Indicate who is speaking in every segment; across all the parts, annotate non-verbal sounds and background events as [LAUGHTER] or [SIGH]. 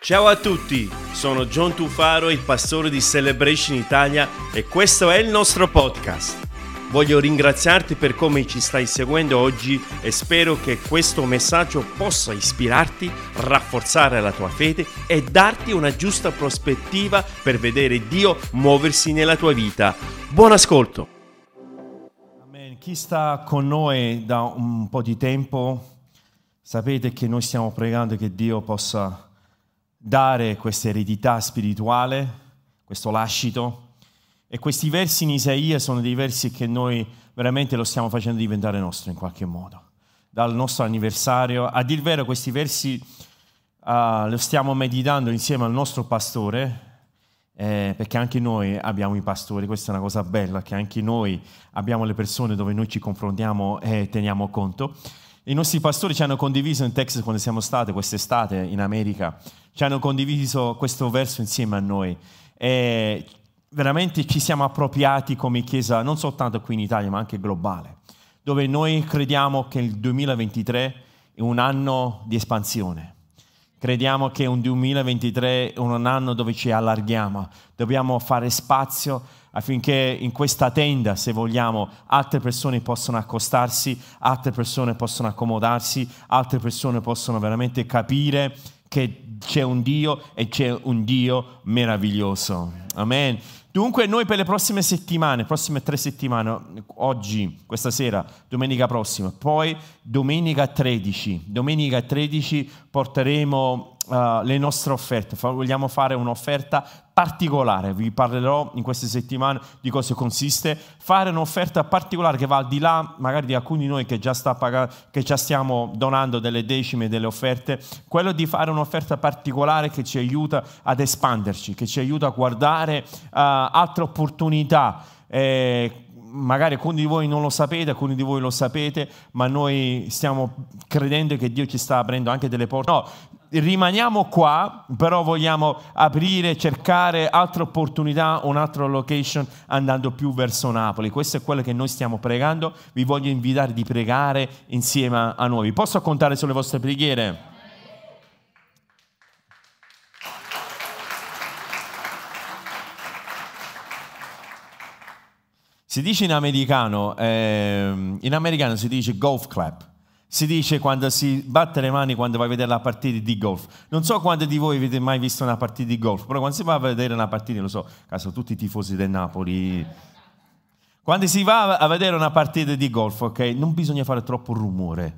Speaker 1: Ciao a tutti, sono John Tufaro, il pastore di Celebration Italia e questo è il nostro podcast. Voglio ringraziarti per come ci stai seguendo oggi e spero che questo messaggio possa ispirarti, rafforzare la tua fede e darti una giusta prospettiva per vedere Dio muoversi nella tua vita. Buon ascolto!
Speaker 2: Amen. Chi sta con noi da un po' di tempo, sapete che noi stiamo pregando che Dio possa dare questa eredità spirituale, questo lascito. E questi versi in Isaia sono dei versi che noi veramente lo stiamo facendo diventare nostro in qualche modo. Dal nostro anniversario, a dir vero questi versi uh, lo stiamo meditando insieme al nostro pastore, eh, perché anche noi abbiamo i pastori, questa è una cosa bella, che anche noi abbiamo le persone dove noi ci confrontiamo e teniamo conto. I nostri pastori ci hanno condiviso in Texas quando siamo stati quest'estate in America, ci hanno condiviso questo verso insieme a noi e veramente ci siamo appropriati come Chiesa, non soltanto qui in Italia ma anche globale, dove noi crediamo che il 2023 è un anno di espansione. Crediamo che un 2023 è un anno dove ci allarghiamo, dobbiamo fare spazio affinché in questa tenda, se vogliamo, altre persone possano accostarsi, altre persone possono accomodarsi, altre persone possono veramente capire che c'è un Dio e c'è un Dio meraviglioso. Amen. Dunque noi per le prossime settimane, prossime tre settimane, oggi, questa sera, domenica prossima, poi domenica 13, domenica 13 porteremo uh, le nostre offerte, vogliamo fare un'offerta particolare, vi parlerò in queste settimane di cosa consiste, fare un'offerta particolare che va al di là magari di alcuni di noi che già, pagando, che già stiamo donando delle decime delle offerte, quello di fare un'offerta particolare che ci aiuta ad espanderci, che ci aiuta a guardare uh, altre opportunità. Eh, magari alcuni di voi non lo sapete, alcuni di voi lo sapete, ma noi stiamo credendo che Dio ci sta aprendo anche delle porte. No, rimaniamo qua, però vogliamo aprire, cercare altre opportunità, un'altra location andando più verso Napoli. Questo è quello che noi stiamo pregando. Vi voglio invitare di pregare insieme a noi. Posso contare sulle vostre preghiere? Si dice in americano, eh, in americano si dice golf clap. Si dice quando si batte le mani quando vai a vedere la partita di golf. Non so quanti di voi avete mai visto una partita di golf, però quando si va a vedere una partita, lo so, caso tutti i tifosi del Napoli. Quando si va a vedere una partita di golf, ok, non bisogna fare troppo rumore,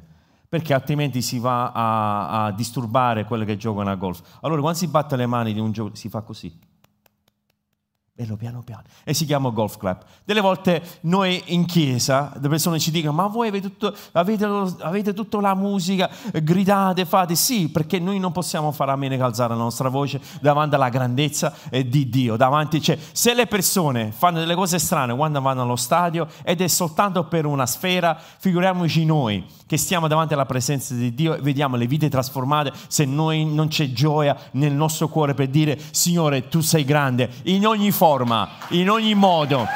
Speaker 2: perché altrimenti si va a, a disturbare quelli che giocano a golf. Allora, quando si batte le mani di un gioco, si fa così. Bello piano piano. E si chiama golf club. Delle volte noi in chiesa, le persone ci dicono, ma voi avete, tutto, avete, avete tutta la musica, gridate, fate. Sì, perché noi non possiamo fare a meno che alzare la nostra voce davanti alla grandezza di Dio. Davanti, cioè, se le persone fanno delle cose strane quando vanno allo stadio ed è soltanto per una sfera, figuriamoci noi che stiamo davanti alla presenza di Dio e vediamo le vite trasformate se noi non c'è gioia nel nostro cuore per dire, Signore, tu sei grande in ogni forma forma, in ogni modo.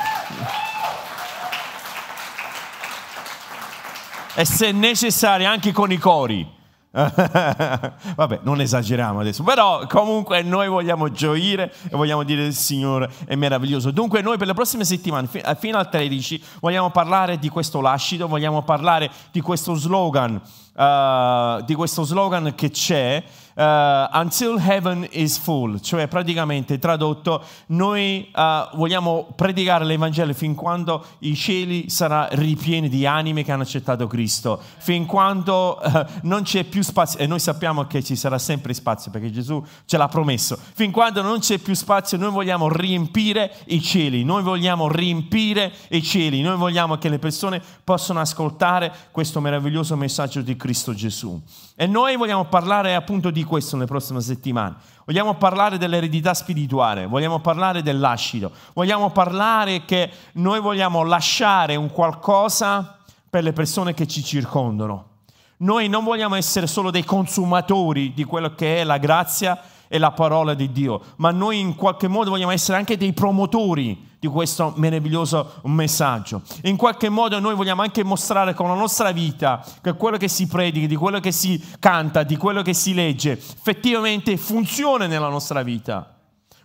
Speaker 2: E se necessario anche con i cori. [LAUGHS] Vabbè, non esageriamo adesso, però comunque noi vogliamo gioire e vogliamo dire il Signore è meraviglioso. Dunque noi per le prossime settimane, fino al 13, vogliamo parlare di questo lascito, vogliamo parlare di questo slogan, uh, di questo slogan che c'è uh, until heaven is full, cioè praticamente tradotto, noi uh, vogliamo predicare l'Evangelo fin quando i cieli saranno ripieni di anime che hanno accettato Cristo, fin quando uh, non c'è più spazio, e noi sappiamo che ci sarà sempre spazio perché Gesù ce l'ha promesso, fin quando non c'è più spazio noi vogliamo riempire i cieli, noi vogliamo riempire i cieli, noi vogliamo che le persone possano ascoltare questo meraviglioso messaggio di Cristo Gesù. E noi vogliamo parlare appunto di questo nelle prossime settimane. Vogliamo parlare dell'eredità spirituale, vogliamo parlare dell'ascido, vogliamo parlare che noi vogliamo lasciare un qualcosa per le persone che ci circondano. Noi non vogliamo essere solo dei consumatori di quello che è la grazia, è la parola di Dio, ma noi in qualche modo vogliamo essere anche dei promotori di questo meraviglioso messaggio. In qualche modo noi vogliamo anche mostrare con la nostra vita che quello che si predica, di quello che si canta, di quello che si legge, effettivamente funziona nella nostra vita.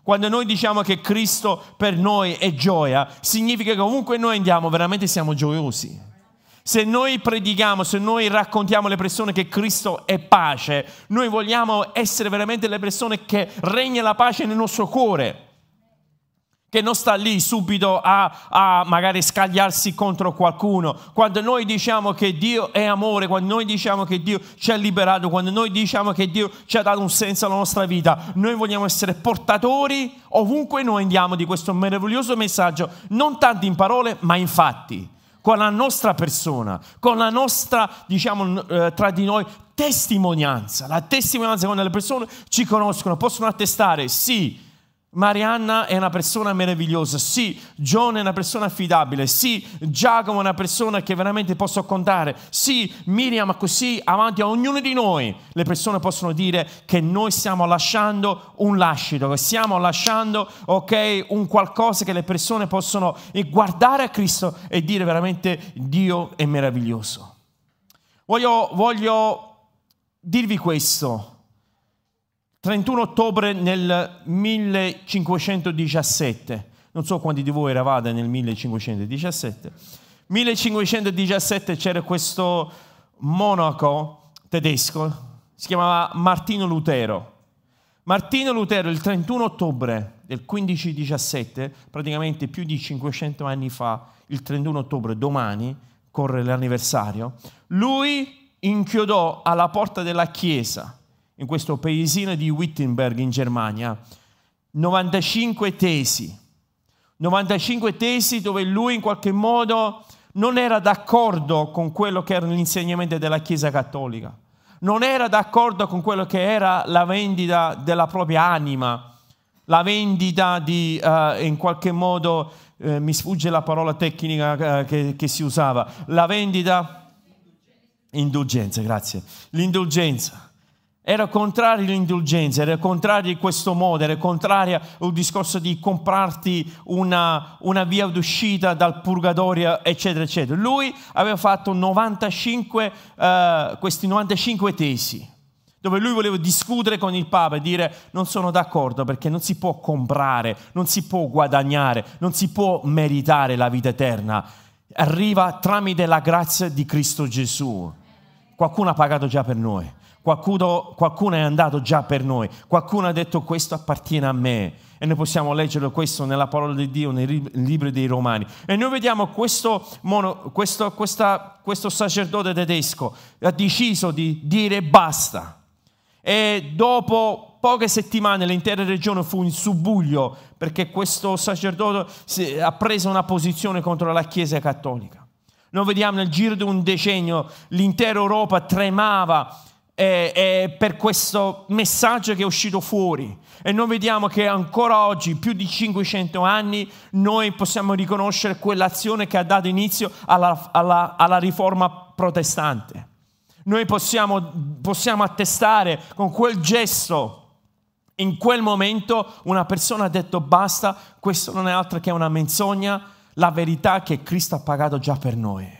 Speaker 2: Quando noi diciamo che Cristo per noi è gioia, significa che ovunque noi andiamo veramente siamo gioiosi. Se noi predichiamo, se noi raccontiamo alle persone che Cristo è pace, noi vogliamo essere veramente le persone che regna la pace nel nostro cuore che non sta lì subito a, a, magari scagliarsi contro qualcuno. Quando noi diciamo che Dio è amore, quando noi diciamo che Dio ci ha liberato, quando noi diciamo che Dio ci ha dato un senso alla nostra vita, noi vogliamo essere portatori ovunque noi andiamo di questo meraviglioso messaggio, non tanto in parole, ma in fatti, con la nostra persona, con la nostra, diciamo, eh, tra di noi testimonianza, la testimonianza quando le persone ci conoscono, possono attestare, sì, Marianna è una persona meravigliosa, sì, John è una persona affidabile, sì, Giacomo è una persona che veramente posso contare, sì, Miriam così avanti a ognuno di noi le persone possono dire che noi stiamo lasciando un lascito, che stiamo lasciando, ok, un qualcosa che le persone possono guardare a Cristo e dire veramente Dio è meraviglioso. Voglio, voglio dirvi questo 31 ottobre nel 1517, non so quanti di voi eravate nel 1517, 1517 c'era questo monaco tedesco, si chiamava Martino Lutero. Martino Lutero il 31 ottobre del 1517, praticamente più di 500 anni fa, il 31 ottobre, domani, corre l'anniversario, lui inchiodò alla porta della chiesa in questo paesino di Wittenberg in Germania, 95 tesi, 95 tesi dove lui in qualche modo non era d'accordo con quello che era l'insegnamento della Chiesa Cattolica, non era d'accordo con quello che era la vendita della propria anima, la vendita di, uh, in qualche modo, uh, mi sfugge la parola tecnica uh, che, che si usava, la vendita, indulgenza, grazie, l'indulgenza era contrario all'indulgenza, era contrario a questo modo, era contrario al discorso di comprarti una, una via d'uscita dal purgatorio, eccetera, eccetera. Lui aveva fatto 95, uh, eh, questi 95 tesi, dove lui voleva discutere con il Papa e dire non sono d'accordo perché non si può comprare, non si può guadagnare, non si può meritare la vita eterna. Arriva tramite la grazia di Cristo Gesù. Qualcuno ha pagato già per noi. Qualcuno, qualcuno, è andato già per noi, qualcuno ha detto questo appartiene a me e noi possiamo leggere questo nella parola di Dio, nei libri dei Romani. E noi vediamo questo, mono, questo, questa, questo sacerdote tedesco ha deciso di dire basta e dopo poche settimane l'intera regione fu in subbuglio perché questo sacerdote ha preso una posizione contro la Chiesa cattolica. Noi vediamo nel giro di un decennio l'intera Europa tremava eh, eh, per questo messaggio che è uscito fuori. E noi vediamo che ancora oggi, più di 500 anni, noi possiamo riconoscere quell'azione che ha dato inizio alla, alla, alla riforma protestante. Noi possiamo, possiamo attestare con quel gesto in quel momento una persona ha detto basta, questo non è altro che una menzogna, la verità che Cristo ha pagato già per noi.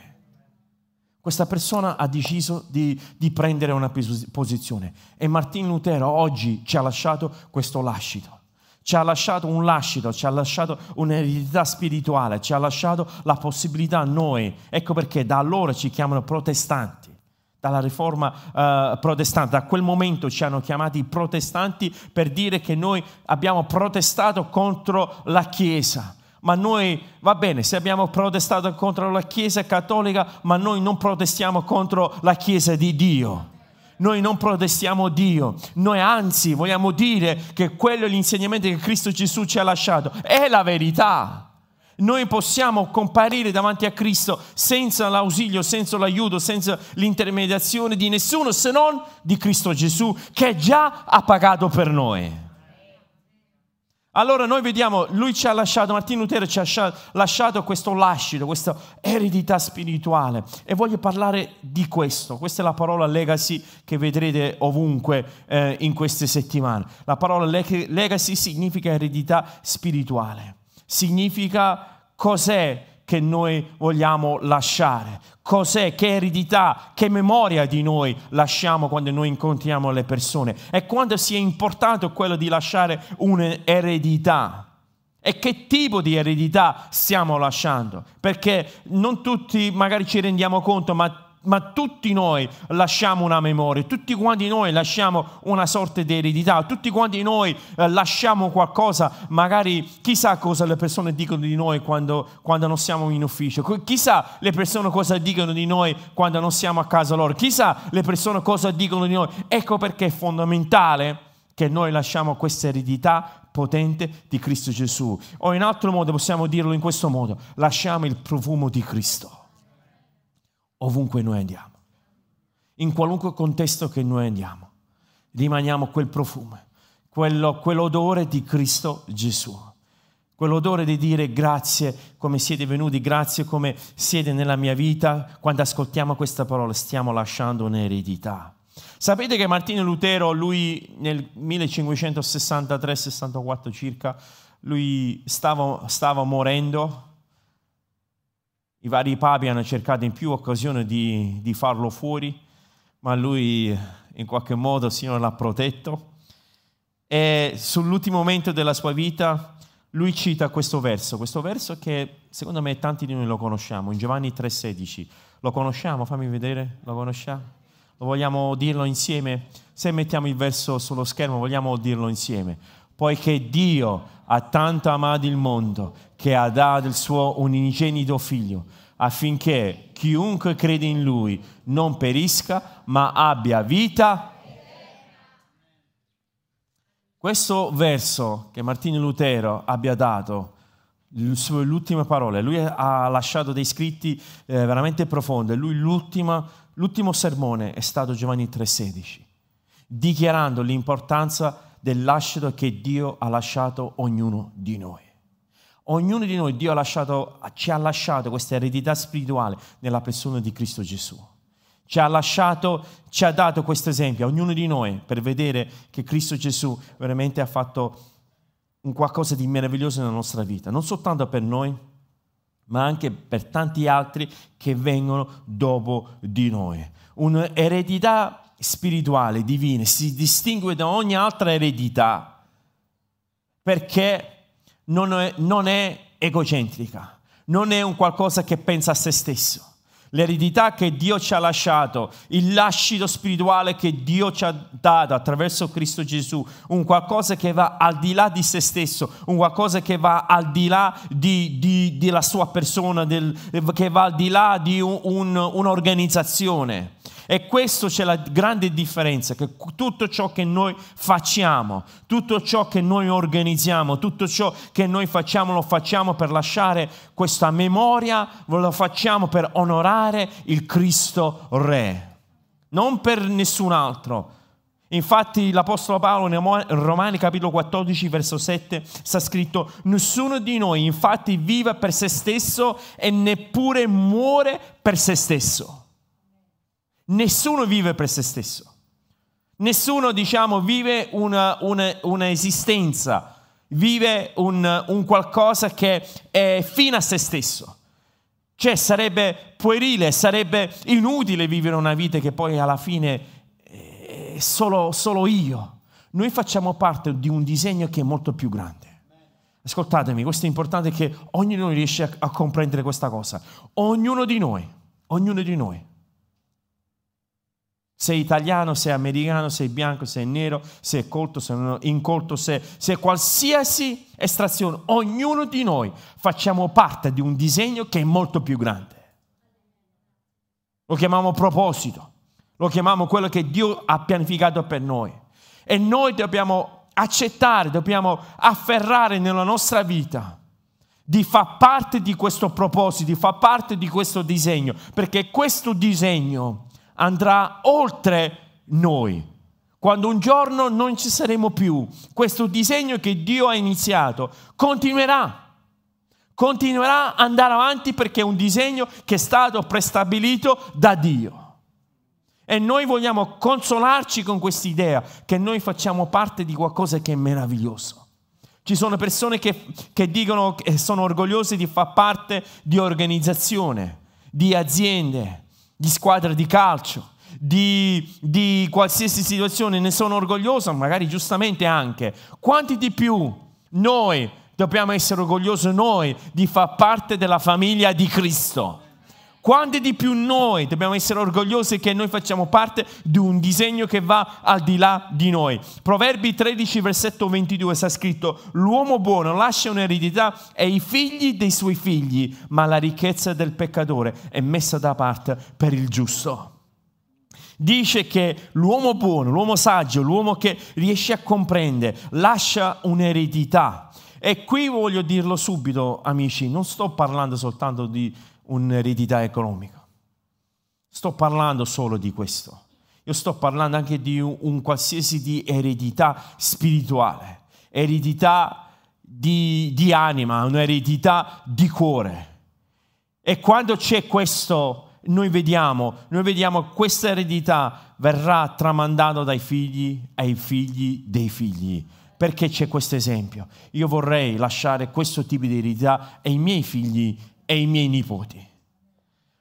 Speaker 2: Questa persona ha deciso di, di, prendere una posizione e Martin Lutero oggi ci ha lasciato questo lascito. Ci ha lasciato un lascito, ci ha lasciato un'eredità spirituale, ci ha lasciato la possibilità a noi. Ecco perché da allora ci chiamano protestanti, dalla riforma uh, protestante. Da quel momento ci hanno chiamati protestanti per dire che noi abbiamo protestato contro la Chiesa ma noi, va bene, se abbiamo protestato contro la Chiesa cattolica, ma noi non protestiamo contro la Chiesa di Dio. Noi non protestiamo Dio, noi anzi vogliamo dire che quello è l'insegnamento che Cristo Gesù ci ha lasciato, è la verità. Noi possiamo comparire davanti a Cristo senza l'ausilio, senza l'aiuto, senza l'intermediazione di nessuno se non di Cristo Gesù che già ha pagato per noi. Allora noi vediamo, lui ci ha lasciato, Martino Lutero ci ha lasciato questo lascito, questa eredità spirituale e voglio parlare di questo. Questa è la parola legacy che vedrete ovunque eh, in queste settimane. La parola legacy significa eredità spirituale, significa cos'è che noi vogliamo lasciare? Cos'è, che eredità, che memoria di noi lasciamo quando noi incontriamo le persone? E quanto sia importante quello di lasciare un'eredità. E che tipo di eredità stiamo lasciando? Perché non tutti magari ci rendiamo conto, ma ma tutti noi lasciamo una memoria, tutti quanti noi lasciamo una sorta di eredità, tutti quanti noi eh, lasciamo qualcosa, magari chissà cosa le persone dicono di noi quando, quando, non siamo in ufficio, chissà le persone cosa dicono di noi quando non siamo a casa loro, chissà le persone cosa dicono di noi. Ecco perché è fondamentale che noi lasciamo questa eredità potente di Cristo Gesù. O in altro modo possiamo dirlo in questo modo, lasciamo il profumo di Cristo ovunque noi andiamo, in qualunque contesto che noi andiamo, rimaniamo quel profumo, quello, quell'odore di Cristo Gesù, quell'odore di dire grazie come siete venuti, grazie come siete nella mia vita, quando ascoltiamo questa parola stiamo lasciando un'eredità. Sapete che Martino Lutero, lui nel 1563-64 circa, lui stava, stava morendo i vari papi hanno cercato in più occasioni di, di farlo fuori, ma lui in qualche modo il Signore l'ha protetto. E sull'ultimo momento della sua vita lui cita questo verso, questo verso che secondo me tanti di noi lo conosciamo, in Giovanni 3,16. Lo conosciamo? Fammi vedere, lo conosciamo? Lo vogliamo dirlo insieme? Se mettiamo il verso sullo schermo, vogliamo dirlo insieme. Poiché Dio ha tanto amato il mondo che ha dato il suo unigenito figlio, affinché chiunque crede in lui non perisca, ma abbia vita. Questo verso che Martino Lutero abbia dato, sue ultime parole, lui ha lasciato dei scritti eh, veramente profondi, lui l'ultimo sermone è stato Giovanni 3,16, dichiarando l'importanza del lascito che Dio ha lasciato ognuno di noi. Ognuno di noi, Dio ha lasciato, ci ha lasciato questa eredità spirituale nella persona di Cristo Gesù. Ci ha lasciato, ci ha dato questo esempio a ognuno di noi per vedere che Cristo Gesù veramente ha fatto un qualcosa di meraviglioso nella nostra vita, non soltanto per noi, ma anche per tanti altri che vengono dopo di noi. Un'eredità spirituale, divina, si distingue da ogni altra eredità perché non è, non è egocentrica, non è un qualcosa che pensa a se stesso. L'eredità che Dio ci ha lasciato, il lascito spirituale che Dio ci ha dato attraverso Cristo Gesù, un qualcosa che va al di là di se stesso, un qualcosa che va al di là della sua persona, del, che va al di là di un, un, un'organizzazione. E questo c'è la grande differenza, che tutto ciò che noi facciamo, tutto ciò che noi organizziamo, tutto ciò che noi facciamo, lo facciamo per lasciare questa memoria, lo facciamo per onorare il Cristo Re, non per nessun altro. Infatti l'Apostolo Paolo in Romani capitolo 14 verso 7 sta scritto nessuno di noi infatti vive per se stesso e neppure muore per se stesso. Nessuno vive per se stesso. Nessuno, diciamo, vive una, una, una esistenza, vive un, un qualcosa che è fine a se stesso. Cioè sarebbe puerile, sarebbe inutile vivere una vita che poi alla fine è solo, solo io. Noi facciamo parte di un disegno che è molto più grande. Ascoltatemi, questo è importante che ognuno riesca a comprendere questa cosa. Ognuno di noi, ognuno di noi sei italiano, sei americano, sei bianco, sei nero, sei colto, sei incolto, sei, sei qualsiasi estrazione, ognuno di noi facciamo parte di un disegno che è molto più grande. Lo chiamiamo proposito, lo chiamiamo quello che Dio ha pianificato per noi. E noi dobbiamo accettare, dobbiamo afferrare nella nostra vita di far parte di questo proposito, di far parte di questo disegno, perché questo disegno andrà oltre noi. Quando un giorno non ci saremo più, questo disegno che Dio ha iniziato continuerà. Continuerà ad andare avanti perché è un disegno che è stato prestabilito da Dio. E noi vogliamo consolarci con quest'idea che noi facciamo parte di qualcosa che è meraviglioso. Ci sono persone che, che dicono che sono orgogliose di far parte di organizzazione, di aziende, di squadre di calcio, di, di qualsiasi situazione, ne sono orgoglioso, magari giustamente anche. Quanti di più noi dobbiamo essere orgogliosi noi di far parte della famiglia di Cristo? Quanti di più noi dobbiamo essere orgogliosi che noi facciamo parte di un disegno che va al di là di noi. Proverbi 13, versetto 22 sta scritto, l'uomo buono lascia un'eredità ai figli dei suoi figli, ma la ricchezza del peccatore è messa da parte per il giusto. Dice che l'uomo buono, l'uomo saggio, l'uomo che riesce a comprendere, lascia un'eredità. E qui voglio dirlo subito, amici, non sto parlando soltanto di un'eredità economica. Sto parlando solo di questo. Io sto parlando anche di un, un qualsiasi di eredità spirituale, eredità di, di anima, un'eredità di cuore. E quando c'è questo, noi vediamo, noi vediamo questa eredità verrà tramandata dai figli ai figli dei figli. Perché c'è questo esempio? Io vorrei lasciare questo tipo di eredità ai miei figli e i miei nipoti.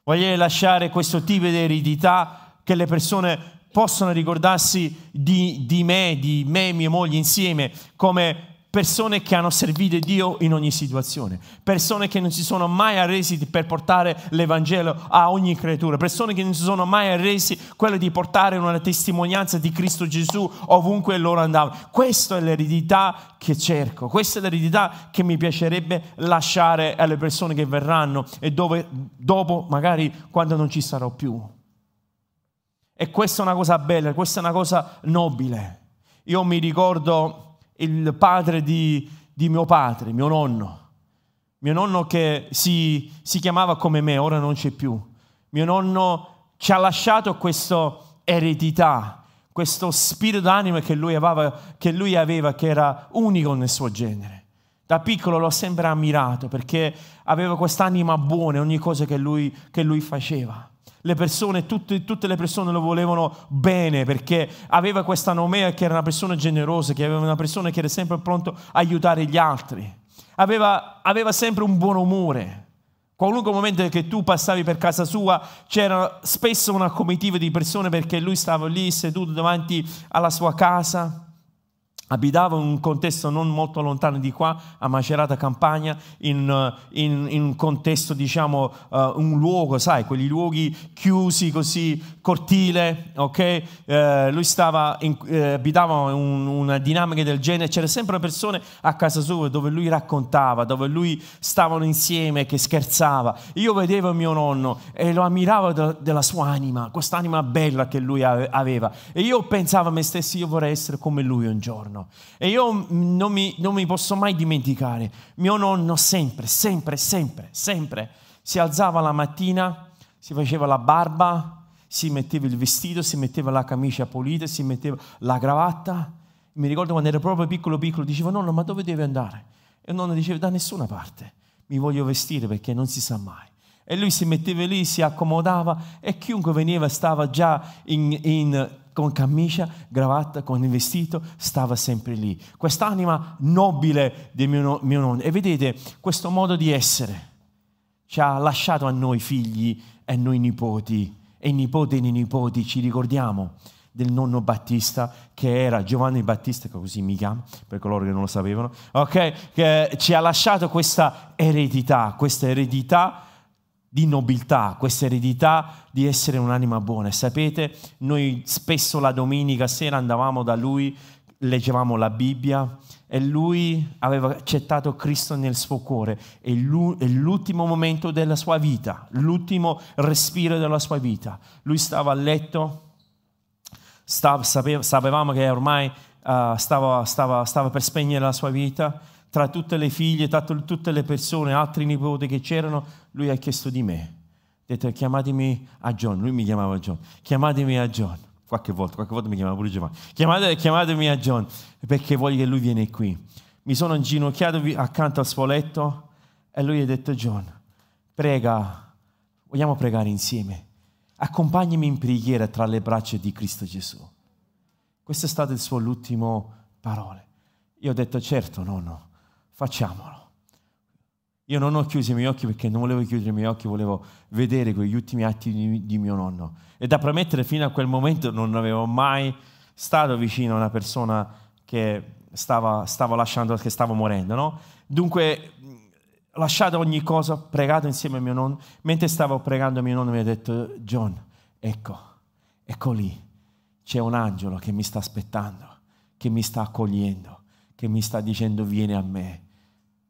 Speaker 2: Voglio lasciare questo tipo di eredità che le persone possano ricordarsi di, di me, di me e mia moglie insieme, come persone che hanno servito Dio in ogni situazione, persone che non si sono mai arresi per portare l'Evangelo a ogni creatura, persone che non si sono mai arresi quello di portare una testimonianza di Cristo Gesù ovunque loro andavano. Questa è l'eredità che cerco, questa è l'eredità che mi piacerebbe lasciare alle persone che verranno e dove dopo magari quando non ci sarò più. E questa è una cosa bella, questa è una cosa nobile. Io mi ricordo il padre di, di mio padre, mio nonno. Mio nonno che si, si chiamava come me, ora non c'è più. Mio nonno ci ha lasciato questa eredità, questo spirito d'anima che lui, aveva, che lui aveva, che era unico nel suo genere. Da piccolo l'ho sempre ammirato perché aveva quest'anima buona in ogni cosa che lui, che lui faceva le persone, tutte, tutte, le persone lo volevano bene perché aveva questa nomea che era una persona generosa, che aveva una persona che era sempre pronto a aiutare gli altri. Aveva, aveva sempre un buon umore. Qualunque momento che tu passavi per casa sua c'era spesso una comitiva di persone perché lui stava lì seduto davanti alla sua casa abitava in un contesto non molto lontano di qua, a Macerata Campagna, in, eh, in, in un contesto, diciamo, uh, un luogo, sai, quegli luoghi chiusi così, cortile, ok? Uh, lui stava, in, uh, abitava in una dinamica del genere, c'erano sempre persone a casa sua dove lui raccontava, dove lui stavano insieme, che scherzava. Io vedevo mio nonno e lo ammiravo de- della sua anima, quest'anima bella che lui aveva. E io pensavo a me stesso, io vorrei essere come lui un giorno nonno. E io non mi, non mi posso mai dimenticare, mio nonno sempre, sempre, sempre, sempre si alzava la mattina, si faceva la barba, si metteva il vestito, si metteva la camicia pulita, si metteva la cravatta. Mi ricordo quando ero proprio piccolo piccolo, dicevo nonno ma dove deve andare? E nonno diceva da nessuna parte, mi voglio vestire perché non si sa mai. E lui si metteva lì, si accomodava e chiunque veniva stava già in, in con camicia, gravatta, con il vestito, stava sempre lì. Quest'anima nobile di mio, mio nonno. E vedete, questo modo di essere ci ha lasciato a noi figli e noi nipoti. E i nipoti e i nipoti ci ricordiamo del nonno Battista, che era Giovanni Battista, così mi chiama, per coloro che non lo sapevano, ok? Che ci ha lasciato questa eredità, questa eredità di nobiltà, questa eredità di essere un'anima buona. E sapete, noi spesso la domenica sera andavamo da lui, leggevamo la Bibbia e lui aveva accettato Cristo nel suo cuore. È l'ultimo momento della sua vita, l'ultimo respiro della sua vita. Lui stava a letto, stava, sapevamo che ormai uh, stava, stava, stava per spegnere la sua vita tra tutte le figlie, tra tutte le persone, altri nipoti che c'erano, lui ha chiesto di me. Ha detto chiamatemi a John, lui mi chiamava John, chiamatemi a John. qualche volta, qualche volta mi chiama pure Giovanni, Chiamate, chiamatemi a John perché voglio che lui viene qui. Mi sono inginocchiato accanto al suo letto e lui ha detto John, prega, vogliamo pregare insieme, accompagnami in preghiera tra le braccia di Cristo Gesù. Queste è state le sue ultime parole. Io ho detto certo, nonno, facciamolo. Io non ho chiuso i miei occhi perché non volevo chiudere i miei occhi, volevo vedere quegli ultimi atti di, di mio nonno. E da promettere fino a quel momento non avevo mai stato vicino a una persona che stava, stava lasciando, che stava morendo, no? Dunque, lasciato ogni cosa, pregato insieme a mio nonno. Mentre stavo pregando mio nonno mi ha detto, John, ecco, ecco lì, c'è un angelo che mi sta aspettando, che mi sta accogliendo, che mi sta dicendo vieni a me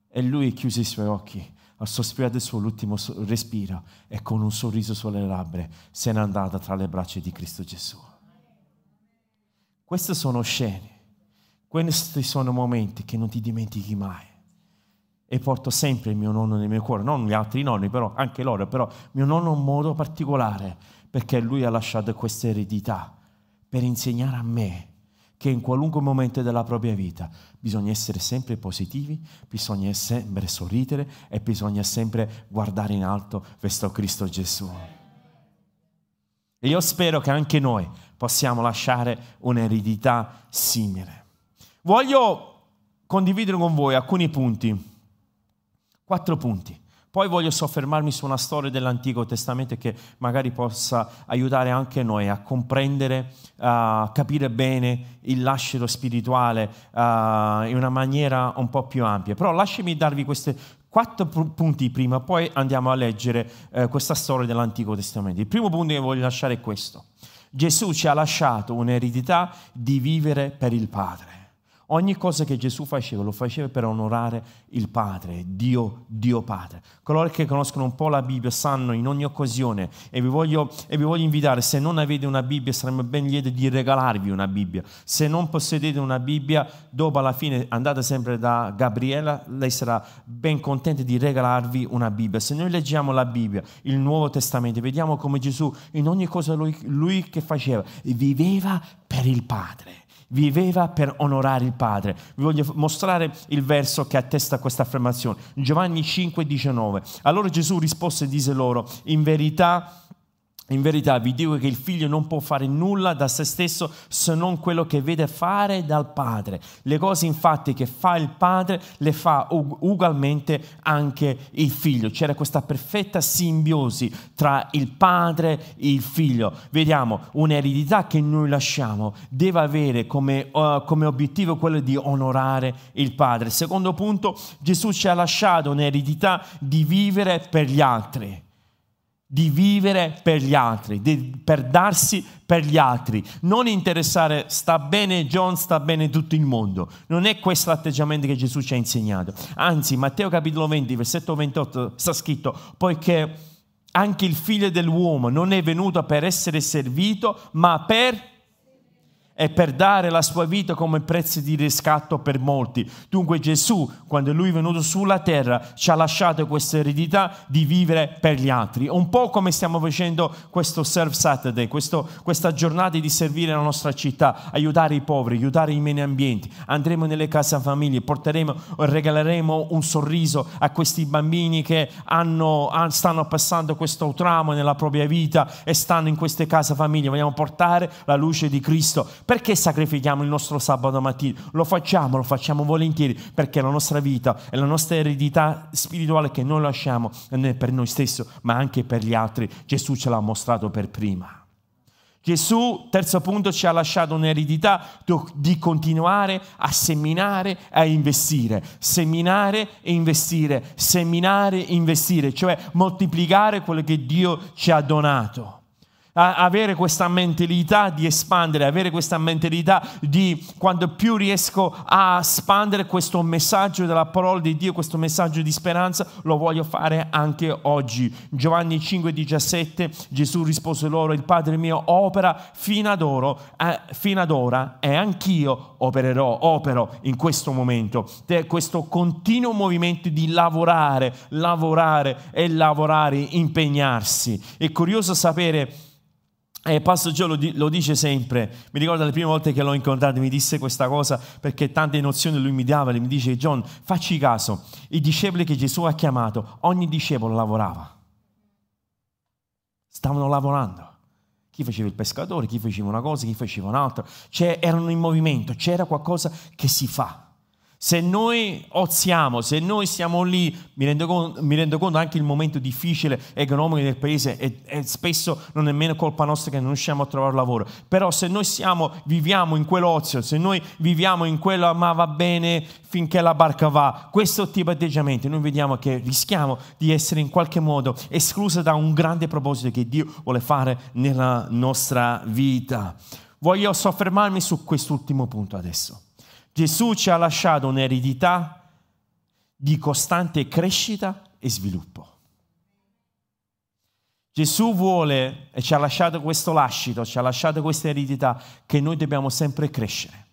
Speaker 2: e lui chiuse i suoi occhi, ha sospirato suo ultimo respiro e con un sorriso sulle labbra se n'è andata tra le braccia di Cristo Gesù. Queste sono scene, questi sono momenti che non ti dimentichi mai. E porto sempre il mio nonno nel mio cuore, non gli altri nonni, però anche loro, però mio nonno in modo particolare, perché lui ha lasciato questa eredità per insegnare a me che in qualunque momento della propria vita bisogna essere sempre positivi, bisogna sempre sorridere e bisogna sempre guardare in alto verso Cristo Gesù. E io spero che anche noi possiamo lasciare un'eredità simile. Voglio condividere con voi alcuni punti, quattro punti poi voglio soffermarmi su una storia dell'Antico Testamento che magari possa aiutare anche noi a comprendere, a capire bene il lascito spirituale in una maniera un po' più ampia. Però lasciami darvi questi quattro punti prima, poi andiamo a leggere uh, questa storia dell'Antico Testamento. Il primo punto che voglio lasciare è questo. Gesù ci ha lasciato un'eredità di vivere per il Padre. Ogni cosa che Gesù faceva lo faceva per onorare il Padre, Dio, Dio Padre. Coloro che conoscono un po' la Bibbia sanno in ogni occasione e vi, voglio, e vi voglio invitare, se non avete una Bibbia saremmo ben lieti di regalarvi una Bibbia. Se non possedete una Bibbia, dopo alla fine andate sempre da Gabriella, lei sarà ben contenta di regalarvi una Bibbia. Se noi leggiamo la Bibbia, il Nuovo Testamento, vediamo come Gesù in ogni cosa lui, lui che faceva, viveva per il Padre viveva per onorare il Padre. Vi voglio mostrare il verso che attesta questa affermazione. Giovanni 5, 19. Allora Gesù rispose e disse loro, in verità in verità vi dico che il figlio non può fare nulla da se stesso se non quello che vede fare dal padre. Le cose infatti che fa il padre le fa ugualmente anche il figlio. C'era questa perfetta simbiosi tra il padre e il figlio. Vediamo, un'eredità che noi lasciamo deve avere come, uh, come obiettivo quello di onorare il padre. Secondo punto, Gesù ci ha lasciato un'eredità di vivere per gli altri di vivere per gli altri, di, per darsi per gli altri, non interessare sta bene John, sta bene tutto il mondo. Non è questo l'atteggiamento che Gesù ci ha insegnato. Anzi, Matteo capitolo 20, versetto 28 sta scritto, poiché anche il figlio dell'uomo non è venuto per essere servito, ma per e per dare la sua vita come prezzo di riscatto per molti. Dunque Gesù, quando lui è venuto sulla terra, ci ha lasciato questa eredità di vivere per gli altri. Un po' come stiamo facendo questo Serve Saturday, questo, questa giornata di servire la nostra città, aiutare i poveri, aiutare i meno ambienti. Andremo nelle case famiglie, porteremo, regaleremo un sorriso a questi bambini che hanno, stanno passando questo tramo nella propria vita e stanno in queste case famiglie. Vogliamo portare la luce di Cristo perché sacrifichiamo il nostro sabato mattina? Lo facciamo, lo facciamo volentieri perché la nostra vita e la nostra eredità spirituale che noi lasciamo non è per noi stessi, ma anche per gli altri. Gesù ce l'ha mostrato per prima. Gesù, terzo punto, ci ha lasciato un'eredità di continuare a seminare e a investire. Seminare e investire, seminare e investire, cioè moltiplicare quello che Dio ci ha donato avere questa mentalità di espandere, avere questa mentalità di quando più riesco a espandere questo messaggio della parola di Dio, questo messaggio di speranza, lo voglio fare anche oggi. Giovanni 5,17 Gesù rispose loro, il Padre mio opera fino ad, ora, eh, fino ad ora e anch'io opererò, opero in questo momento. Questo continuo movimento di lavorare, lavorare e lavorare, impegnarsi. È curioso sapere E Pastor Gio lo, lo, dice sempre, mi ricordo le prime volte che l'ho incontrato, mi disse questa cosa perché tante nozioni lui mi dava, mi dice John, facci caso, i discepoli che Gesù ha chiamato, ogni discepolo lavorava. Stavano lavorando. Chi faceva il pescatore, chi faceva una cosa, chi faceva un'altra. Cioè, erano in movimento, c'era qualcosa che si fa. Se noi oziamo, se noi siamo lì, mi rendo, conto, mi rendo conto anche il momento difficile economico del paese e, e, spesso non è nemmeno colpa nostra che non riusciamo a trovare lavoro, però se noi siamo, viviamo in quell'ozio, se noi viviamo in quello ma va bene finché la barca va, questo tipo di atteggiamento, noi vediamo che rischiamo di essere in qualche modo esclusi da un grande proposito che Dio vuole fare nella nostra vita. Voglio soffermarmi su quest'ultimo punto adesso. Gesù ci ha lasciato un'eredità di costante crescita e sviluppo. Gesù vuole e ci ha lasciato questo lascito, ci ha lasciato questa eredità che noi dobbiamo sempre crescere.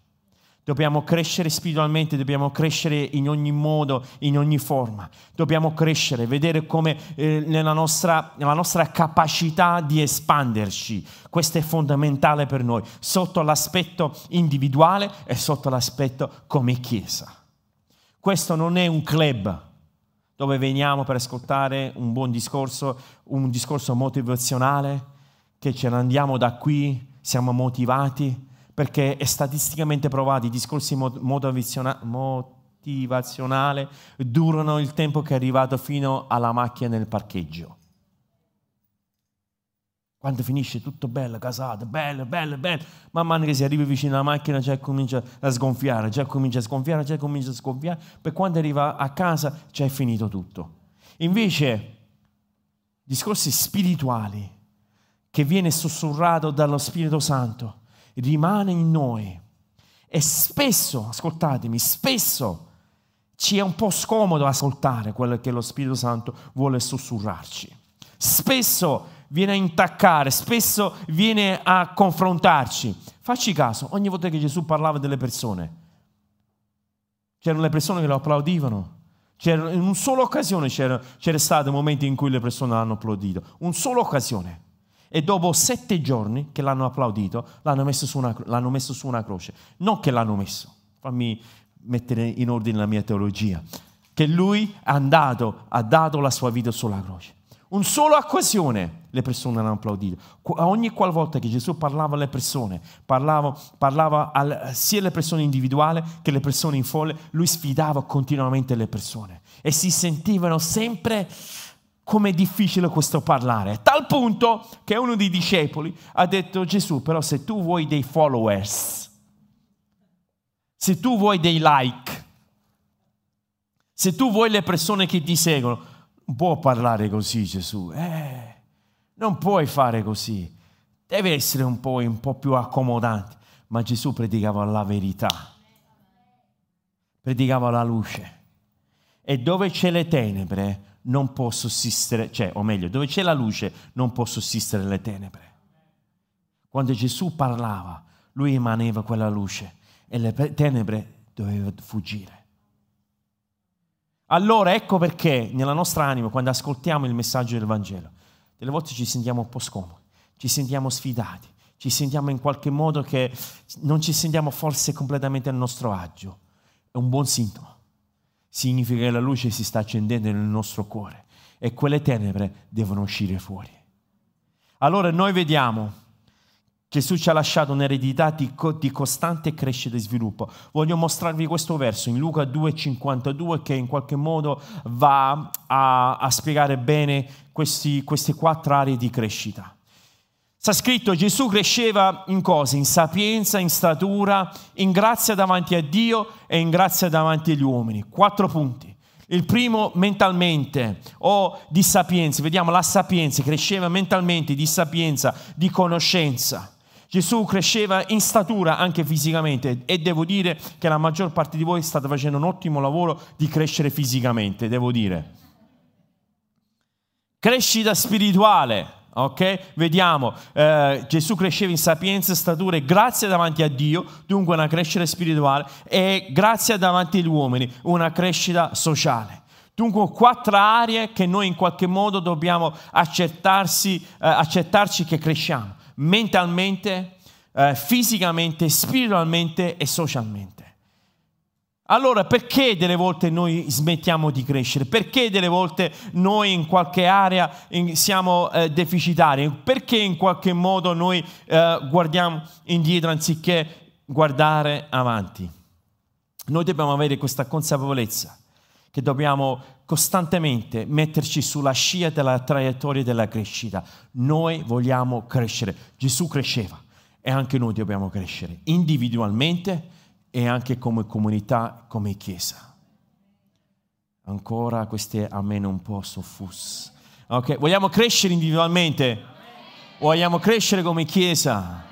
Speaker 2: Dobbiamo crescere spiritualmente, dobbiamo crescere in ogni modo, in ogni forma. Dobbiamo crescere, vedere come eh, nella, nostra, nella nostra capacità di espanderci. Questo è fondamentale per noi, sotto l'aspetto individuale e sotto l'aspetto come Chiesa. Questo non è un club dove veniamo per ascoltare un buon discorso, un discorso motivazionale, che ce ne andiamo da qui, siamo motivati perché è statisticamente provato, i discorsi motivazionali durano il tempo che è arrivato fino alla macchina nel parcheggio. Quando finisce tutto bello, casato, bello, bello, bello, man mano che si arriva vicino alla macchina già comincia a sgonfiare, già comincia a sgonfiare, già comincia a sgonfiare, per quando arriva a casa già è finito tutto. Invece, discorsi spirituali che viene sussurrato dallo Spirito Santo, rimane in noi. E spesso, ascoltatemi, spesso ci è un po' scomodo ascoltare quello che lo Spirito Santo vuole sussurrarci. Spesso viene a intaccare, spesso viene a confrontarci. Facci caso, ogni volta che Gesù parlava delle persone, c'erano le persone che lo applaudivano. C'era, in una sola occasione c'era, c'era stato un momento in cui le persone l'hanno applaudito. Una sola occasione. E dopo sette giorni che l'hanno applaudito, l'hanno messo, su una, messo su una croce. Non che l'hanno messo, fammi mettere in ordine la mia teologia, che lui è andato, ha dato la sua vita sulla croce. Un solo occasione le persone hanno applaudito. Ogni qualvolta che Gesù parlava alle persone, parlava, parlava al, sia alle persone individuali che alle persone in folle, lui sfidava continuamente le persone e si sentivano sempre come è difficile questo parlare, a tal punto che uno dei discepoli ha detto Gesù, però se tu vuoi dei followers, se tu vuoi dei like, se tu vuoi le persone che ti seguono, non può parlare così Gesù, eh, non puoi fare così, deve essere un po', un po' più accomodante, ma Gesù predicava la verità, predicava la luce. E dove c'è le tenebre, non può sussistere, cioè, o meglio, dove c'è la luce non può sussistere le tenebre. Quando Gesù parlava, lui emaneva quella luce e le tenebre dovevano fuggire. Allora ecco perché nella nostra anima, quando ascoltiamo il messaggio del Vangelo, delle volte ci sentiamo un po' scomodi, ci sentiamo sfidati, ci sentiamo in qualche modo che non ci sentiamo forse completamente a nostro agio. È un buon sintomo significa che la luce si sta accendendo nel nostro cuore e quelle tenebre devono uscire fuori. Allora noi vediamo Gesù ci ha lasciato un'eredità di, di, costante crescita e sviluppo. Voglio mostrarvi questo verso in Luca 2,52 che in qualche modo va a, a spiegare bene questi, queste quattro aree di crescita. Sta scritto Gesù cresceva in cose? In sapienza, in statura, in grazia davanti a Dio e in grazia davanti agli uomini. Quattro punti. Il primo mentalmente o di sapienza, vediamo la sapienza, cresceva mentalmente, di sapienza, di conoscenza. Gesù cresceva in statura anche fisicamente e devo dire che la maggior parte di voi state facendo un ottimo lavoro di crescere fisicamente, devo dire. Crescita spirituale, Ok? Vediamo, eh, Gesù cresceva in sapienza, statura e grazia davanti a Dio, dunque una crescita spirituale, e grazia davanti agli uomini, una crescita sociale. Dunque quattro aree che noi in qualche modo dobbiamo accettarsi, eh, accettarci che cresciamo. mentalmente, eh, fisicamente, spiritualmente e socialmente. Allora perché delle volte noi smettiamo di crescere? Perché delle volte noi in qualche area siamo eh, deficitari? Perché in qualche modo noi eh, guardiamo indietro anziché guardare avanti? Noi dobbiamo avere questa consapevolezza che dobbiamo costantemente metterci sulla scia della traiettoria della crescita. Noi vogliamo crescere. Gesù cresceva e anche noi dobbiamo crescere individualmente e anche come comunità, come chiesa. Ancora queste amen un po' soffus. Ok, vogliamo crescere individualmente? Vogliamo crescere come chiesa?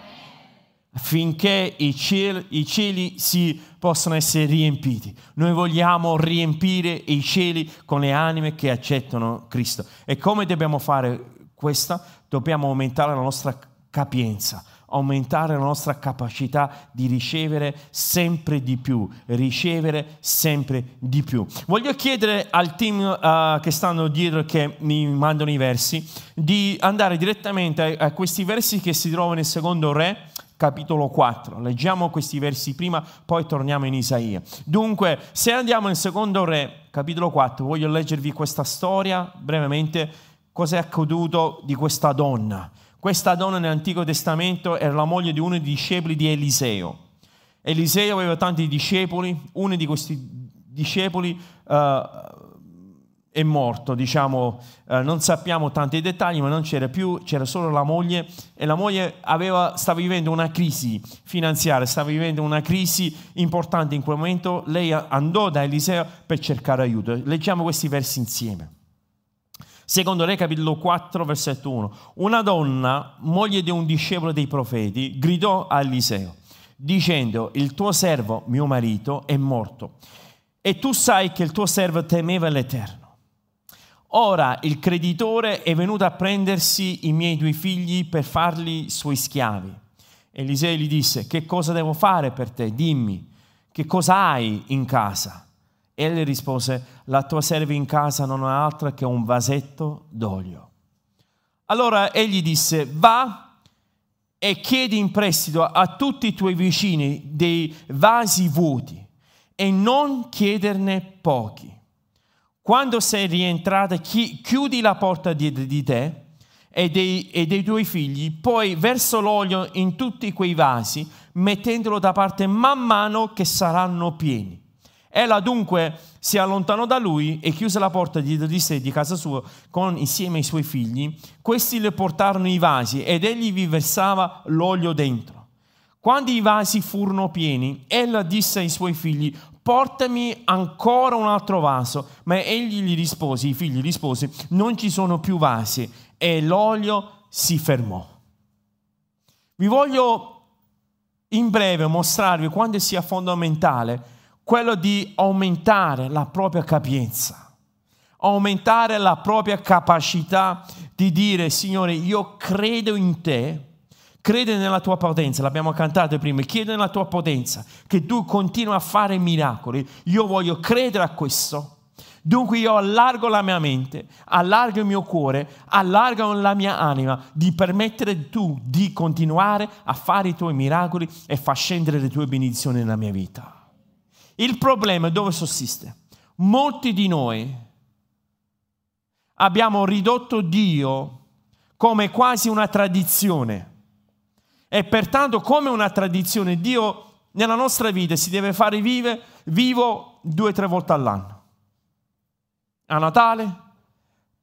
Speaker 2: Affinché i cieli, i cieli si possano essere riempiti. Noi vogliamo riempire i cieli con le anime che accettano Cristo. E come dobbiamo fare questo? Dobbiamo aumentare la nostra capienza aumentare la nostra capacità di ricevere sempre di più, ricevere sempre di più. Voglio chiedere al team uh, che stanno dietro, che mi mandano i versi, di andare direttamente a, a questi versi che si trovano nel secondo Re, capitolo 4. Leggiamo questi versi prima, poi torniamo in Isaia. Dunque, se andiamo nel secondo Re, capitolo 4, voglio leggervi questa storia brevemente, cosa è accaduto di questa donna questa donna nell'Antico Testamento era la moglie di uno dei discepoli di Eliseo. Eliseo aveva tanti discepoli, uno di questi discepoli uh, è morto, diciamo, uh, non sappiamo tanti dettagli, ma non c'era più, c'era solo la moglie e la moglie aveva, stava vivendo una crisi finanziaria, stava vivendo una crisi importante in quel momento, lei andò da Eliseo per cercare aiuto. Leggiamo questi versi insieme. Secondo Re capitolo 4 versetto 1. Una donna, moglie di un discepolo dei profeti, gridò a Eliseo dicendo il tuo servo, mio marito, è morto e tu sai che il tuo servo temeva l'Eterno. Ora il creditore è venuto a prendersi i miei due figli per farli suoi schiavi. Eliseo gli disse, che cosa devo fare per te? Dimmi, che cosa hai in casa? Egli rispose, la tua serva in casa non ha altro che un vasetto d'olio. Allora egli disse, va e chiedi in prestito a tutti i tuoi vicini dei vasi vuoti e non chiederne pochi. Quando sei rientrata, chiudi la porta dietro di te e dei, e dei tuoi figli, poi verso l'olio in tutti quei vasi, mettendolo da parte man mano che saranno pieni. Ella dunque si allontanò da lui e chiuse la porta dietro di sé di casa sua con, insieme ai suoi figli. Questi le portarono i vasi ed egli vi versava l'olio dentro. Quando i vasi furono pieni, ella disse ai suoi figli, portami ancora un altro vaso. Ma egli gli rispose, i figli rispose, non ci sono più vasi. E l'olio si fermò. Vi voglio in breve mostrarvi quanto sia fondamentale quello di aumentare la propria capienza, aumentare la propria capacità di dire, Signore, io credo in te, credo nella tua potenza, l'abbiamo cantato prima, chiedo nella tua potenza che tu continui a fare miracoli, io voglio credere a questo. Dunque io allargo la mia mente, allargo il mio cuore, allargo la mia anima di permettere tu di continuare a fare i tuoi miracoli e far scendere le tue benedizioni nella mia vita. Il problema è dove sussiste. Molti di noi abbiamo ridotto Dio come quasi una tradizione e pertanto come una tradizione Dio nella nostra vita si deve fare vive, vivo due o tre volte all'anno. A Natale,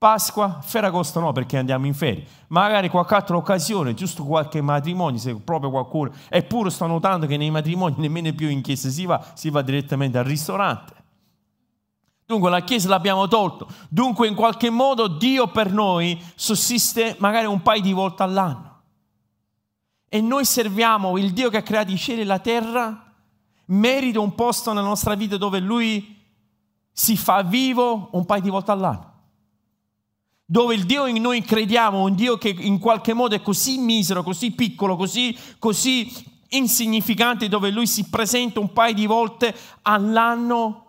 Speaker 2: Pasqua, Ferragosto no perché andiamo in ferie, magari qualche altra occasione, giusto qualche matrimonio, se proprio qualcuno, eppure sto notando che nei matrimoni nemmeno più in chiesa si va, si va direttamente al ristorante. Dunque la chiesa l'abbiamo tolto, dunque in qualche modo Dio per noi sussiste magari un paio di volte all'anno. E noi serviamo il Dio che ha creato i cieli e la terra, merita un posto nella nostra vita dove Lui si fa vivo un paio di volte all'anno dove il Dio in noi crediamo, un Dio che in qualche modo è così misero, così piccolo, così, così insignificante, dove Lui si presenta un paio di volte all'anno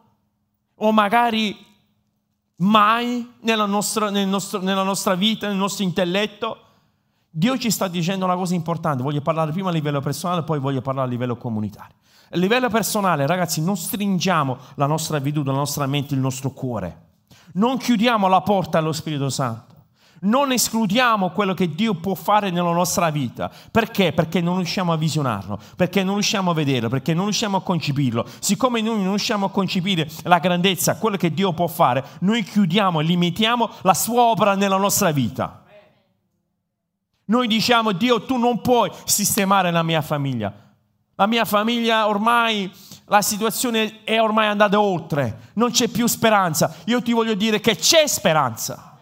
Speaker 2: o magari mai nella nostra, nel nostro, nella nostra vita, nel nostro intelletto, Dio ci sta dicendo una cosa importante, voglio parlare prima a livello personale, poi voglio parlare a livello comunitario. A livello personale, ragazzi, non stringiamo la nostra vita, la nostra mente, il nostro cuore. Non chiudiamo la porta allo Spirito Santo. Non escludiamo quello che Dio può fare nella nostra vita. Perché? Perché non riusciamo a visionarlo, perché non riusciamo a vederlo, perché non riusciamo a concepirlo. Siccome noi non riusciamo a concepire la grandezza, quello che Dio può fare, noi chiudiamo e limitiamo la sua opera nella nostra vita. Noi diciamo, Dio, tu non puoi sistemare la mia famiglia. La mia famiglia ormai, la situazione è ormai andata oltre, non c'è più speranza. Io ti voglio dire che c'è speranza.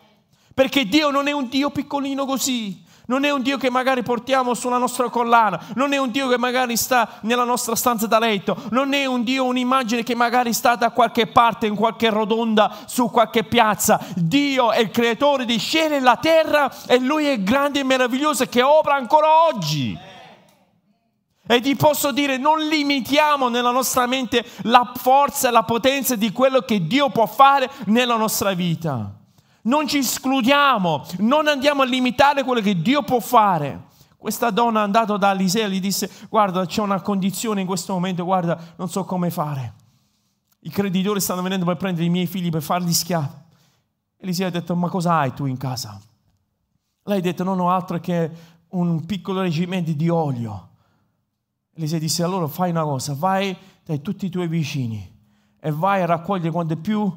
Speaker 2: Perché Dio non è un Dio piccolino così. Non è un Dio che magari portiamo sulla nostra collana, non è un Dio che magari sta nella nostra stanza da letto, non è un Dio, un'immagine che magari sta da qualche parte, in qualche rotonda, su qualche piazza. Dio è il creatore di cielo e la terra e Lui è grande e meraviglioso che opera ancora oggi. E ti posso dire, non limitiamo nella nostra mente la forza e la potenza di quello che Dio può fare nella nostra vita. Non ci escludiamo, non andiamo a limitare quello che Dio può fare. Questa donna è andata da Eliseo e gli disse, guarda c'è una condizione in questo momento, guarda non so come fare. I creditori stanno venendo per prendere i miei figli per farli schiavi. Eliseo ha detto, ma cosa hai tu in casa? Lei ha detto, non ho altro che un piccolo reggimento di olio. Eliseo disse, allora fai una cosa, vai dai tutti i tuoi vicini e vai a raccogliere quante più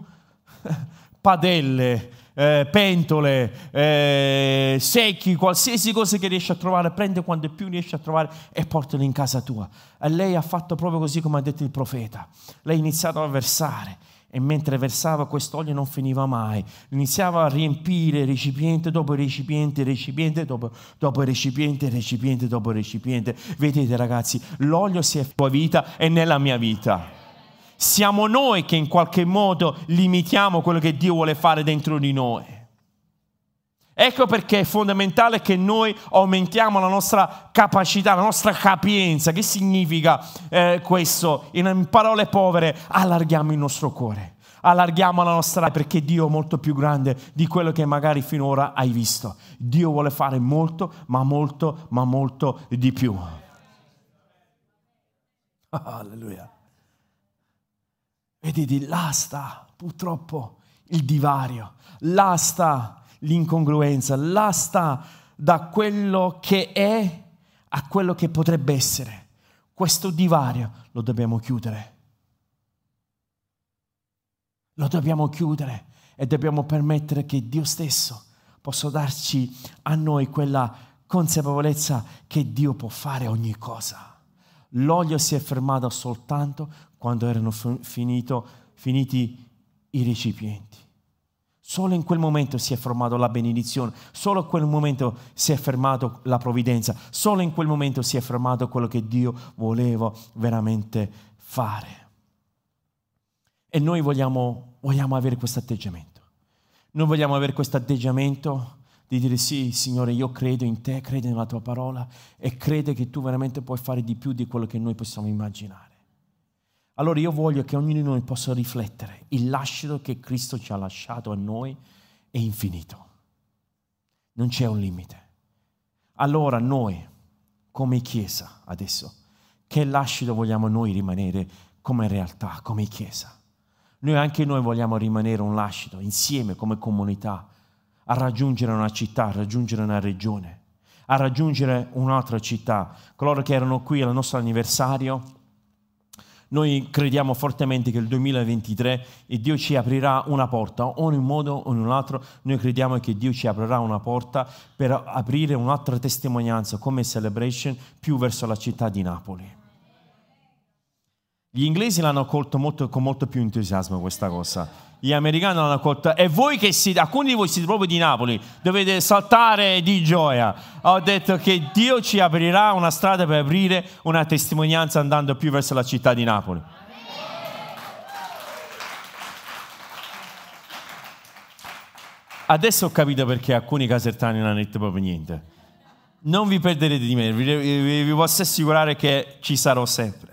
Speaker 2: [LAUGHS] padelle, eh, pentole, eh, secchi, qualsiasi cosa che riesci a trovare, prende quanto più riesci a trovare e portali in casa tua. E lei ha fatto proprio così come ha detto il profeta. Lei ha iniziato a versare e mentre versava quest'olio non finiva mai. Iniziava a riempire recipiente dopo recipiente, recipiente dopo, dopo recipiente, recipiente dopo recipiente. Vedete ragazzi, l'olio si è tua vita e nella mia vita. Siamo noi che in qualche modo limitiamo quello che Dio vuole fare dentro di noi. Ecco perché è fondamentale che noi aumentiamo la nostra capacità, la nostra capienza. Che significa eh, questo? In parole povere, allarghiamo il nostro cuore, allarghiamo la nostra perché Dio è molto più grande di quello che magari finora hai visto. Dio vuole fare molto, ma molto, ma molto di più. [LAUGHS] Alleluia. Vedete, là sta purtroppo il divario, là sta l'incongruenza, là sta da quello che è a quello che potrebbe essere. Questo divario lo dobbiamo chiudere. Lo dobbiamo chiudere e dobbiamo permettere che Dio stesso possa darci a noi quella consapevolezza che Dio può fare ogni cosa. L'olio si è fermato soltanto quando erano finito, finiti i recipienti. Solo in quel momento si è formata la benedizione, solo in quel momento si è fermata la provvidenza, solo in quel momento si è fermato quello che Dio voleva veramente fare. E noi vogliamo, vogliamo avere questo atteggiamento. Noi vogliamo avere questo atteggiamento di dire sì, Signore, io credo in te, credo nella tua parola e credo che tu veramente puoi fare di più di quello che noi possiamo immaginare. Allora io voglio che ognuno di noi possa riflettere. Il lascito che Cristo ci ha lasciato a noi è infinito. Non c'è un limite. Allora noi, come Chiesa adesso, che lascito vogliamo noi rimanere come realtà, come Chiesa? Noi anche noi vogliamo rimanere un lascito insieme come comunità a raggiungere una città, a raggiungere una regione, a raggiungere un'altra città. Coloro che erano qui al nostro anniversario, noi crediamo fortemente che il 2023 Dio ci aprirà una porta, o in un modo o in un altro, noi crediamo che Dio ci aprirà una porta per aprire un'altra testimonianza come celebration più verso la città di Napoli. Gli inglesi l'hanno accolto molto, con molto più entusiasmo questa cosa gli americani l'hanno accolta e voi che siete, alcuni di voi siete proprio di Napoli, dovete saltare di gioia. Ho detto che Dio ci aprirà una strada per aprire una testimonianza andando più verso la città di Napoli. Adesso ho capito perché alcuni casertani non hanno detto proprio niente. Non vi perderete di me, vi, vi, vi posso assicurare che ci sarò sempre.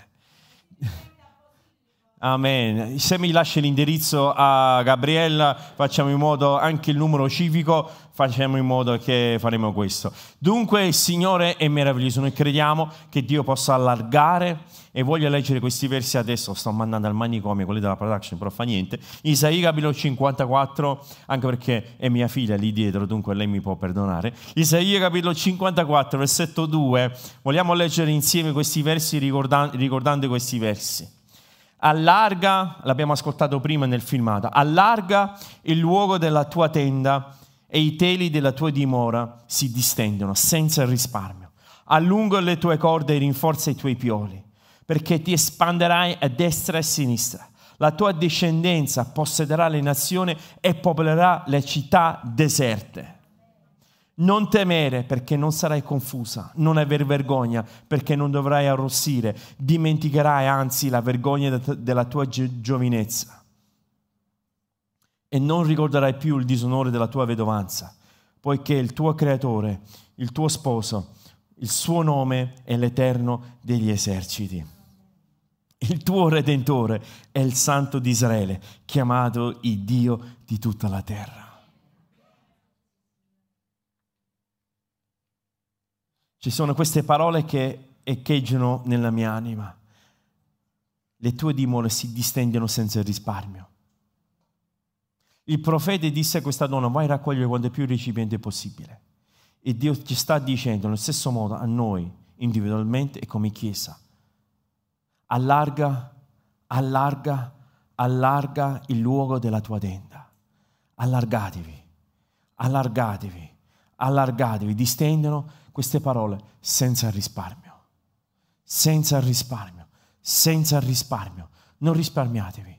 Speaker 2: Amen. Se mi lasci l'indirizzo a Gabriella, facciamo in modo anche il numero civico, facciamo in modo che faremo questo. Dunque il Signore è meraviglioso, noi crediamo che Dio possa allargare e voglio leggere questi versi adesso, sto mandando al manicomio, quelli della production, però fa niente. Isaia capitolo 54, anche perché è mia figlia lì dietro, dunque lei mi può perdonare. Isaia capitolo 54, versetto 2, vogliamo leggere insieme questi versi ricordando, ricordando questi versi allarga, l'abbiamo ascoltato prima nel filmato, allarga il luogo della tua tenda e i teli della tua dimora si distendono senza risparmio. Allunga le tue corde e rinforza i tuoi pioli, perché ti espanderai a destra e a sinistra. La tua discendenza possederà le nazioni e popolerà le città deserte. Non temere perché non sarai confusa, non aver vergogna perché non dovrai arrossire, dimenticherai anzi la vergogna della tua giovinezza e non ricorderai più il disonore della tua vedovanza, poiché il tuo creatore, il tuo sposo, il suo nome è l'Eterno degli eserciti. Il tuo Redentore è il Santo di Israele, chiamato il Dio di tutta la terra. Ci sono queste parole che echeggiano nella mia anima. Le tue dimore si distendono senza risparmio. Il profeta disse a questa donna, vai a raccogliere quanto più recipiente possibile. E Dio ci sta dicendo nello stesso modo a noi, individualmente e come Chiesa. Allarga, allarga, allarga il luogo della tua tenda. Allargatevi, allargatevi, allargatevi, distendono queste parole senza risparmio, senza risparmio, senza risparmio. Non risparmiatevi.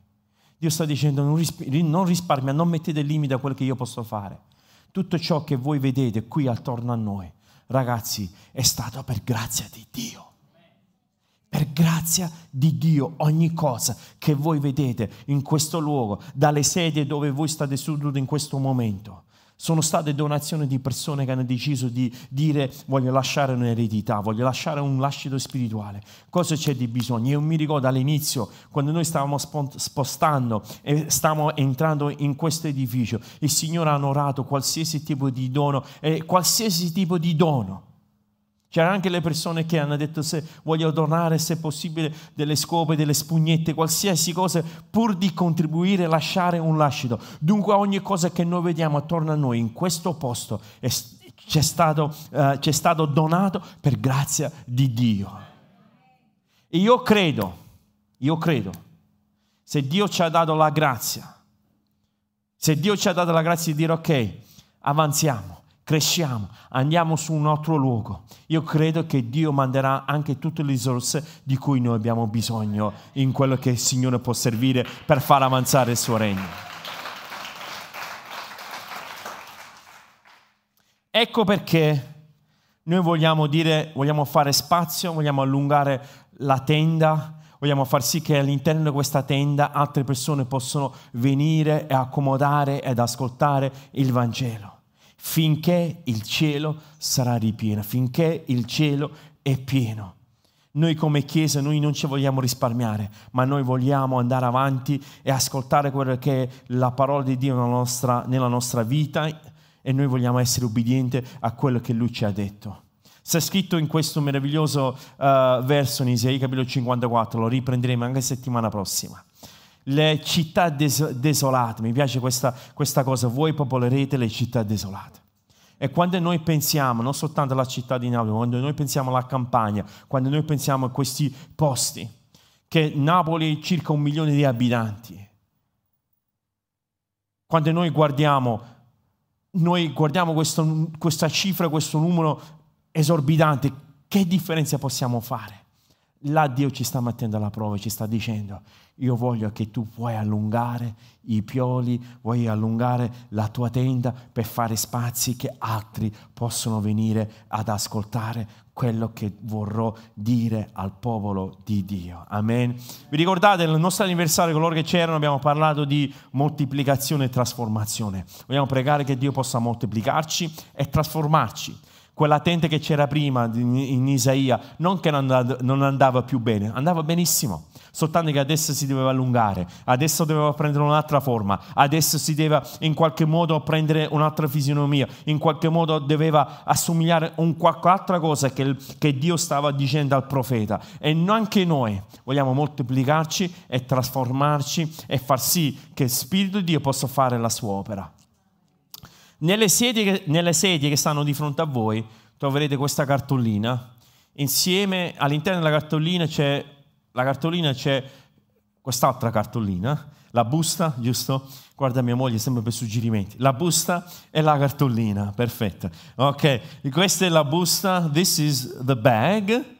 Speaker 2: Dio sta dicendo non, risp- non risparmia, non mettete limite a quello che io posso fare. Tutto ciò che voi vedete qui attorno a noi, ragazzi, è stato per grazia di Dio. Per grazia di Dio, ogni cosa che voi vedete in questo luogo, dalle sedie dove voi state seduti in questo momento, sono state donazioni di persone che hanno deciso di dire voglio lasciare un'eredità, voglio lasciare un lascito spirituale. Cosa c'è di bisogno? Io mi ricordo all'inizio, quando noi stavamo spostando e stavamo entrando in questo edificio, il Signore ha onorato qualsiasi tipo di dono e qualsiasi tipo di dono C'erano anche le persone che hanno detto se voglio donare, se possibile, delle scope, delle spugnette, qualsiasi cosa, pur di contribuire, lasciare un lascito. Dunque ogni cosa che noi vediamo attorno a noi in questo posto è, c'è, stato, uh, c'è stato donato per grazia di Dio. E io credo, io credo, se Dio ci ha dato la grazia, se Dio ci ha dato la grazia di dire ok, avanziamo cresciamo, andiamo su un altro luogo. Io credo che Dio manderà anche tutte le risorse di cui noi abbiamo bisogno in quello che il Signore può servire per far avanzare il suo regno. Ecco perché noi vogliamo dire, vogliamo fare spazio, vogliamo allungare la tenda, vogliamo far sì che all'interno di questa tenda altre persone possano venire e accomodare ed ascoltare il Vangelo finché il cielo sarà ripieno, finché il cielo è pieno. Noi come Chiesa, noi non ci vogliamo risparmiare, ma noi vogliamo andare avanti e ascoltare quello che è la parola di Dio nella nostra, nella nostra vita e noi vogliamo essere ubbidienti a quello che Lui ci ha detto. Sta scritto in questo meraviglioso uh, verso in Isaia capitolo 54, lo riprenderemo anche settimana prossima le città des- desolate. Mi piace questa, questa cosa, voi popolerete le città desolate. E quando noi pensiamo, non soltanto alla città di Napoli, quando noi pensiamo alla campagna, quando noi pensiamo a questi posti, che Napoli ha circa un milione di abitanti, quando noi guardiamo, noi guardiamo questo, questa cifra, questo numero esorbitante, che differenza possiamo fare? Là Dio ci sta mettendo alla prova, ci sta dicendo, io voglio che tu puoi allungare i pioli, vuoi allungare la tua tenda per fare spazi che altri possono venire ad ascoltare quello che vorrò dire al popolo di Dio. Amen. Vi ricordate nel nostro anniversario, coloro che c'erano, abbiamo parlato di moltiplicazione e trasformazione. Vogliamo pregare che Dio possa moltiplicarci e trasformarci quella tenda che c'era prima in Isaia, non che non andava più bene, andava benissimo. Soltanto che adesso si doveva allungare, adesso doveva prendere un'altra forma, adesso si deve in qualche modo prendere un'altra fisionomia, in qualche modo doveva assomigliare a un qualche altra cosa che, che Dio stava dicendo al profeta. E anche noi vogliamo moltiplicarci e trasformarci e far sì che il Spirito di Dio possa fare la sua opera. Nelle sedie, nelle sedie che stanno di fronte a voi troverete questa cartolina. Insieme all'interno della cartolina c'è, la cartolina c'è quest'altra cartolina, la busta, giusto? Guarda mia moglie sempre per suggerimenti. La busta e la cartolina, perfetto. Ok, questa è la busta, this is the bag.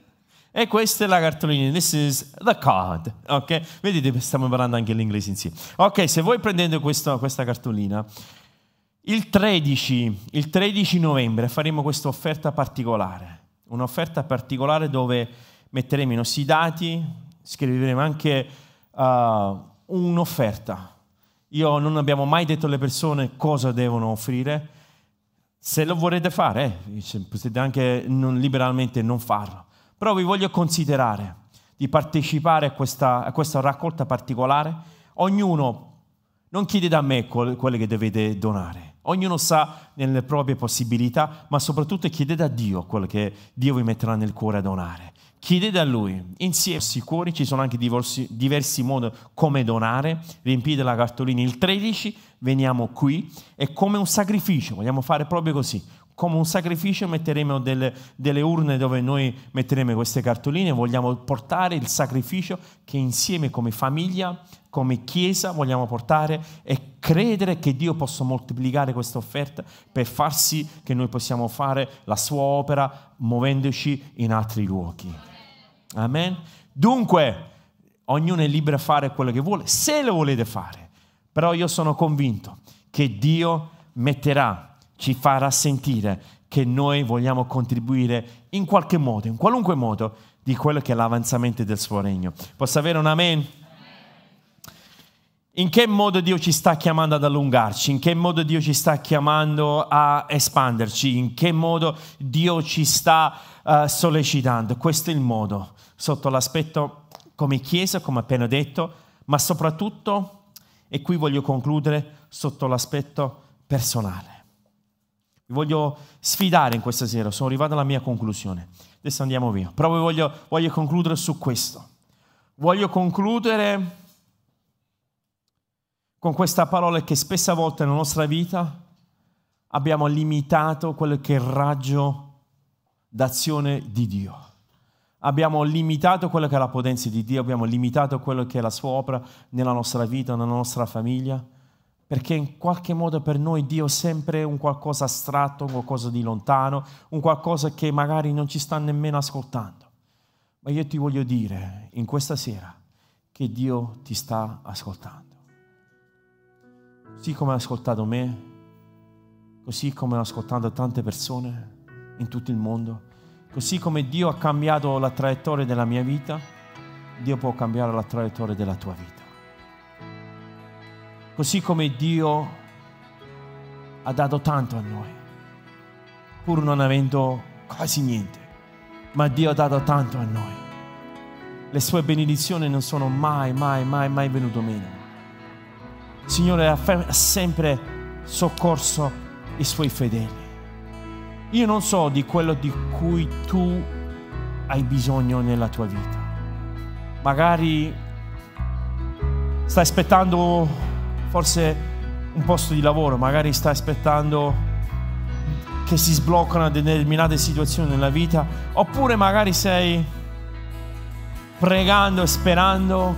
Speaker 2: E questa è la cartolina, this is the card, ok? Vedete, stiamo parlando anche l'inglese insieme. Ok, se voi prendete questo, questa cartolina, il 13, il 13 novembre faremo questa offerta particolare, un'offerta particolare dove metteremo i nostri dati, scriveremo anche uh, un'offerta. Io non abbiamo mai detto alle persone cosa devono offrire. Se lo vorrete fare, eh, potete anche non, liberalmente non farlo. Però vi voglio considerare di partecipare a questa, a questa raccolta particolare. Ognuno non chiede da me quelle che dovete donare Ognuno sa nelle proprie possibilità, ma soprattutto chiedete a Dio quello che Dio vi metterà nel cuore a donare. Chiedete a Lui. Insieme sicuri ci sono anche diversi, diversi modi come donare. Riempite la cartolina il 13, veniamo qui e come un sacrificio, vogliamo fare proprio così. Come un sacrificio metteremo delle, delle urne dove noi metteremo queste cartoline, vogliamo portare il sacrificio che insieme come famiglia come Chiesa vogliamo portare e credere che Dio possa moltiplicare questa offerta per far sì che noi possiamo fare la sua opera muovendoci in altri luoghi. Amen. Dunque, ognuno è libero a fare quello che vuole, se lo volete fare. Però io sono convinto che Dio metterà, ci farà sentire che noi vogliamo contribuire in qualche modo, in qualunque modo, di quello che è l'avanzamento del suo regno. Posso avere un amen? In che modo Dio ci sta chiamando ad allungarci? In che modo Dio ci sta chiamando a espanderci? In che modo Dio ci sta uh, sollecitando? Questo è il modo, sotto l'aspetto come Chiesa, come appena detto, ma soprattutto, e qui voglio concludere, sotto l'aspetto personale. Vi voglio sfidare in questa sera, sono arrivato alla mia conclusione. Adesso andiamo via. Però voglio, voglio concludere su questo. Voglio concludere con questa parola che spesse volte nella nostra vita abbiamo limitato quello che è il raggio d'azione di Dio. Abbiamo limitato quello che è la potenza di Dio, abbiamo limitato quello che è la sua opera nella nostra vita, nella nostra famiglia, perché in qualche modo per noi Dio è sempre un qualcosa astratto, un qualcosa di lontano, un qualcosa che magari non ci sta nemmeno ascoltando. Ma io ti voglio dire in questa sera che Dio ti sta ascoltando così come ha ascoltato me, così come ha ascoltato tante persone in tutto il mondo, così come Dio ha cambiato la traiettoria della mia vita, Dio può cambiare la traiettoria della tua vita. Così come Dio ha dato tanto a noi, pur non avendo quasi niente, ma Dio ha dato tanto a noi. Le sue benedizioni non sono mai, mai, mai, mai venute meno. Signore ha sempre soccorso i suoi fedeli. Io non so di quello di cui tu hai bisogno nella tua vita. Magari stai aspettando forse un posto di lavoro, magari stai aspettando che si sbloccano determinate situazioni nella vita, oppure magari sei pregando e sperando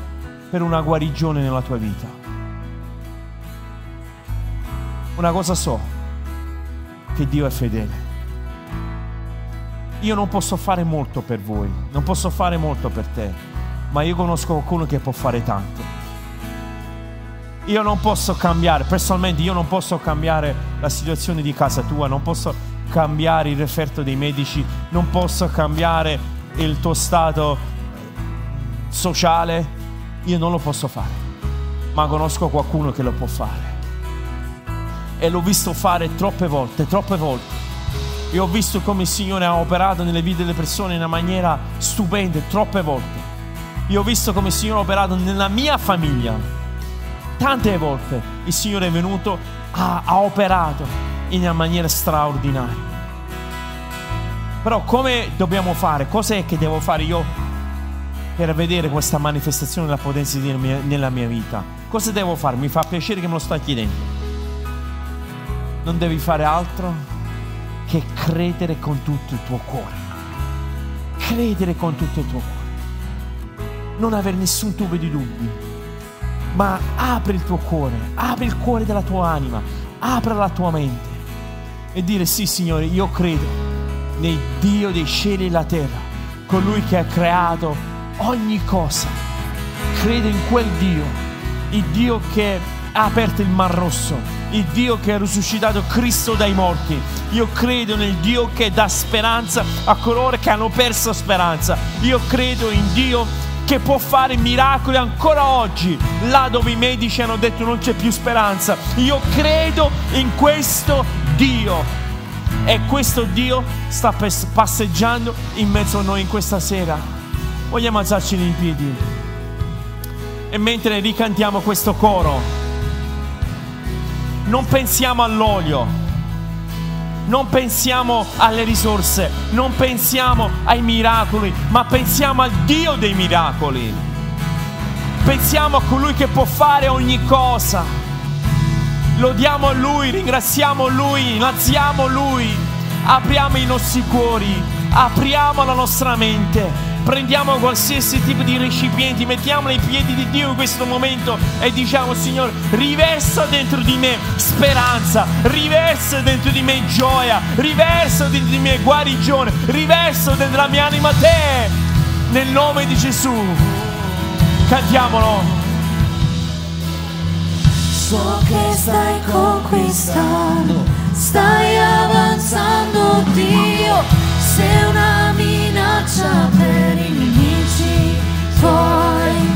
Speaker 2: per una guarigione nella tua vita. Una cosa so, che Dio è fedele. Io non posso fare molto per voi, non posso fare molto per te, ma io conosco qualcuno che può fare tanto. Io non posso cambiare, personalmente io non posso cambiare la situazione di casa tua, non posso cambiare il referto dei medici, non posso cambiare il tuo stato sociale, io non lo posso fare, ma conosco qualcuno che lo può fare e l'ho visto fare troppe volte, troppe volte. E ho visto come il Signore ha operato nelle vite delle persone in una maniera stupenda troppe volte. Io ho visto come il Signore ha operato nella mia famiglia. Tante volte il Signore è venuto, ha, ha operato in una maniera straordinaria. Però come dobbiamo fare? Cos'è che devo fare io per vedere questa manifestazione della potenza di Dio nella mia vita? Cosa devo fare? Mi fa piacere che me lo stai chiedendo. Non devi fare altro che credere con tutto il tuo cuore. Credere con tutto il tuo cuore. Non avere nessun tubo di dubbi. Ma apri il tuo cuore, apri il cuore della tua anima, apri la tua mente e dire sì Signore, io credo nel Dio dei cieli e la terra, colui che ha creato ogni cosa. Credo in quel Dio, il Dio che ha aperto il Mar Rosso, il Dio che ha risuscitato Cristo dai morti. Io credo nel Dio che dà speranza a coloro che hanno perso speranza. Io credo in Dio che può fare miracoli ancora oggi, là dove i medici hanno detto non c'è più speranza. Io credo in questo Dio e questo Dio sta passeggiando in mezzo a noi in questa sera. Vogliamo alzarci in piedi. E mentre ricantiamo questo coro, non pensiamo all'olio, non pensiamo alle risorse, non pensiamo ai miracoli, ma pensiamo al Dio dei miracoli. Pensiamo a colui che può fare ogni cosa lodiamo Lui, ringraziamo Lui, innalziamo Lui, apriamo i nostri cuori, apriamo la nostra mente. Prendiamo qualsiasi tipo di recipienti, mettiamolo ai piedi di Dio in questo momento e diciamo Signore, riversa dentro di me speranza, riversa dentro di me gioia, riversa dentro di me guarigione, riversa dentro la mia anima te, nel nome di Gesù. Cantiamolo.
Speaker 3: So che stai conquistando, stai avanzando Dio, sei una minaccia per i nemici tuoi.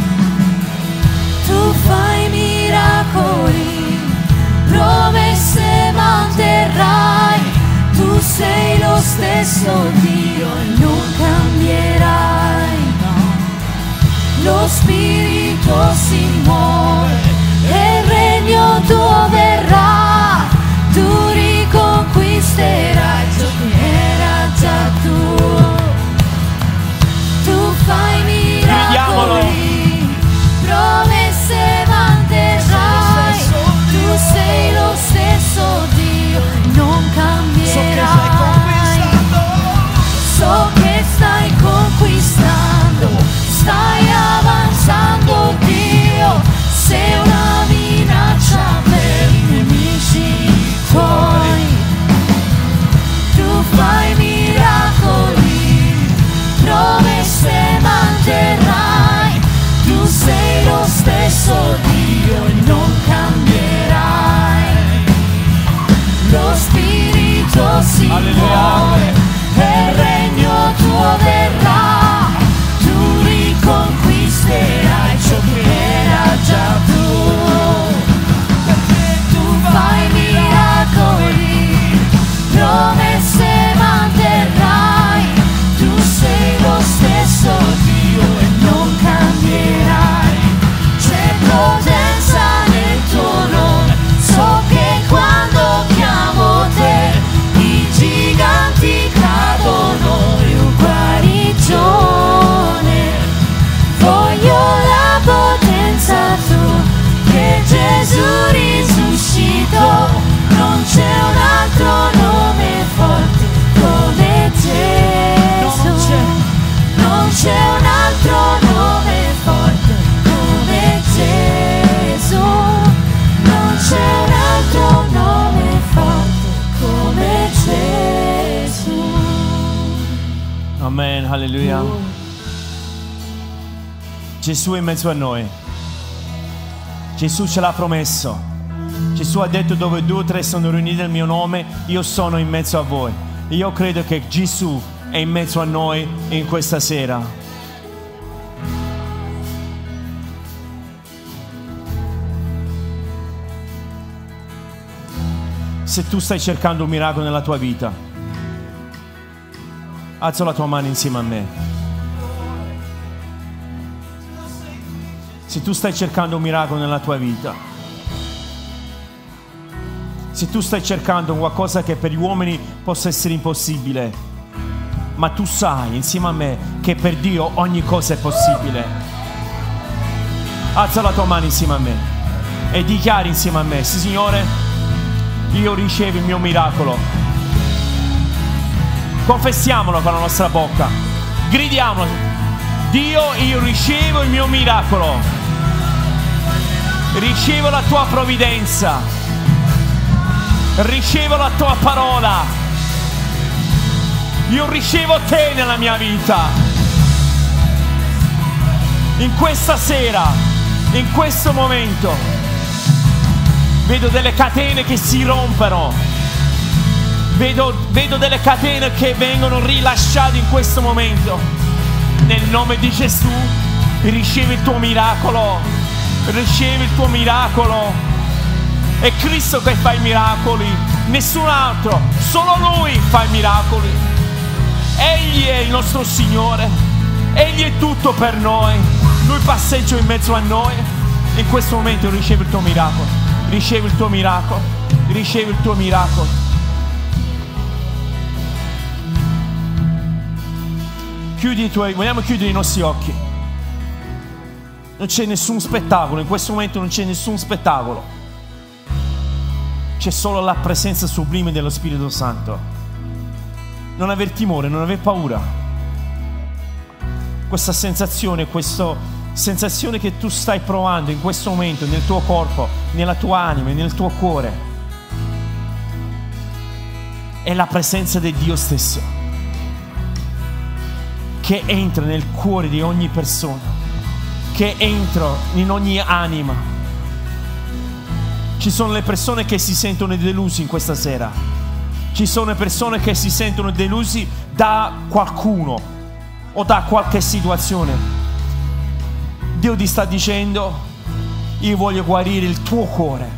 Speaker 3: Tu fai miracoli, promesse manterrai, tu sei lo stesso Dio e non cambierai. Lo Spirito si muove e il regno tuo verrà, tu riconquisterai ciò che era già tuo. Fai miracoli, promesse manterrai, tu sei lo stesso Dio, non cambierai. Spirito
Speaker 2: Gesù è in mezzo a noi. Gesù ce l'ha promesso. Gesù ha detto dove due o tre sono riuniti nel mio nome, io sono in mezzo a voi. Io credo che Gesù è in mezzo a noi in questa sera. Se tu stai cercando un miracolo nella tua vita, alza la tua mano insieme a me. Se tu stai cercando un miracolo nella tua vita, se tu stai cercando qualcosa che per gli uomini possa essere impossibile, ma tu sai insieme a me che per Dio ogni cosa è possibile. Alza la tua mano insieme a me e dichiari insieme a me, sì Signore, io ricevo il mio miracolo. Confessiamolo con la nostra bocca, gridiamolo, Dio io ricevo il mio miracolo, ricevo la tua provvidenza, ricevo la tua parola. Io ricevo te nella mia vita. In questa sera, in questo momento, vedo delle catene che si rompono. Vedo, vedo delle catene che vengono rilasciate in questo momento. Nel nome di Gesù, ricevi il tuo miracolo. Ricevi il tuo miracolo. È Cristo che fa i miracoli, nessun altro, solo Lui fa i miracoli. Egli è il nostro Signore, Egli è tutto per noi, Lui passeggia in mezzo a noi. In questo momento ricevi il tuo miracolo, ricevi il tuo miracolo, ricevi il tuo miracolo. Chiudi i tuoi, vogliamo chiudere i nostri occhi. Non c'è nessun spettacolo, in questo momento non c'è nessun spettacolo. C'è solo la presenza sublime dello Spirito Santo non aver timore, non aver paura. Questa sensazione, questa sensazione che tu stai provando in questo momento nel tuo corpo, nella tua anima, nel tuo cuore, è la presenza di Dio stesso che entra nel cuore di ogni persona, che entra in ogni anima. Ci sono le persone che si sentono delusi in questa sera ci sono persone che si sentono delusi da qualcuno o da qualche situazione. Dio ti sta dicendo, io voglio guarire il tuo cuore.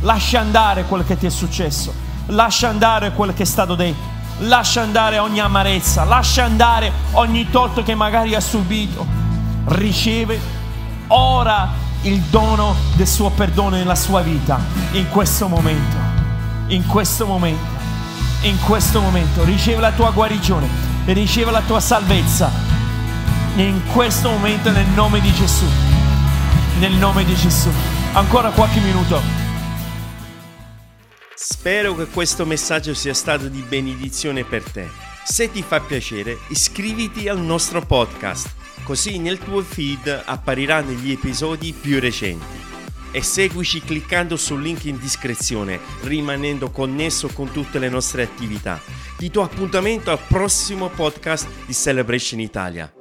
Speaker 2: Lascia andare quello che ti è successo, lascia andare quello che è stato detto, lascia andare ogni amarezza, lascia andare ogni torto che magari ha subito. Riceve ora il dono del suo perdono nella sua vita in questo momento in questo momento, in questo momento, riceve la tua guarigione, riceve la tua salvezza. In questo momento nel nome di Gesù. Nel nome di Gesù. Ancora qualche minuto.
Speaker 1: Spero che questo messaggio sia stato di benedizione per te. Se ti fa piacere, iscriviti al nostro podcast, così nel tuo feed appariranno gli episodi più recenti e seguici cliccando sul link in descrizione, rimanendo connesso con tutte le nostre attività. Ti do appuntamento al prossimo podcast di Celebration Italia.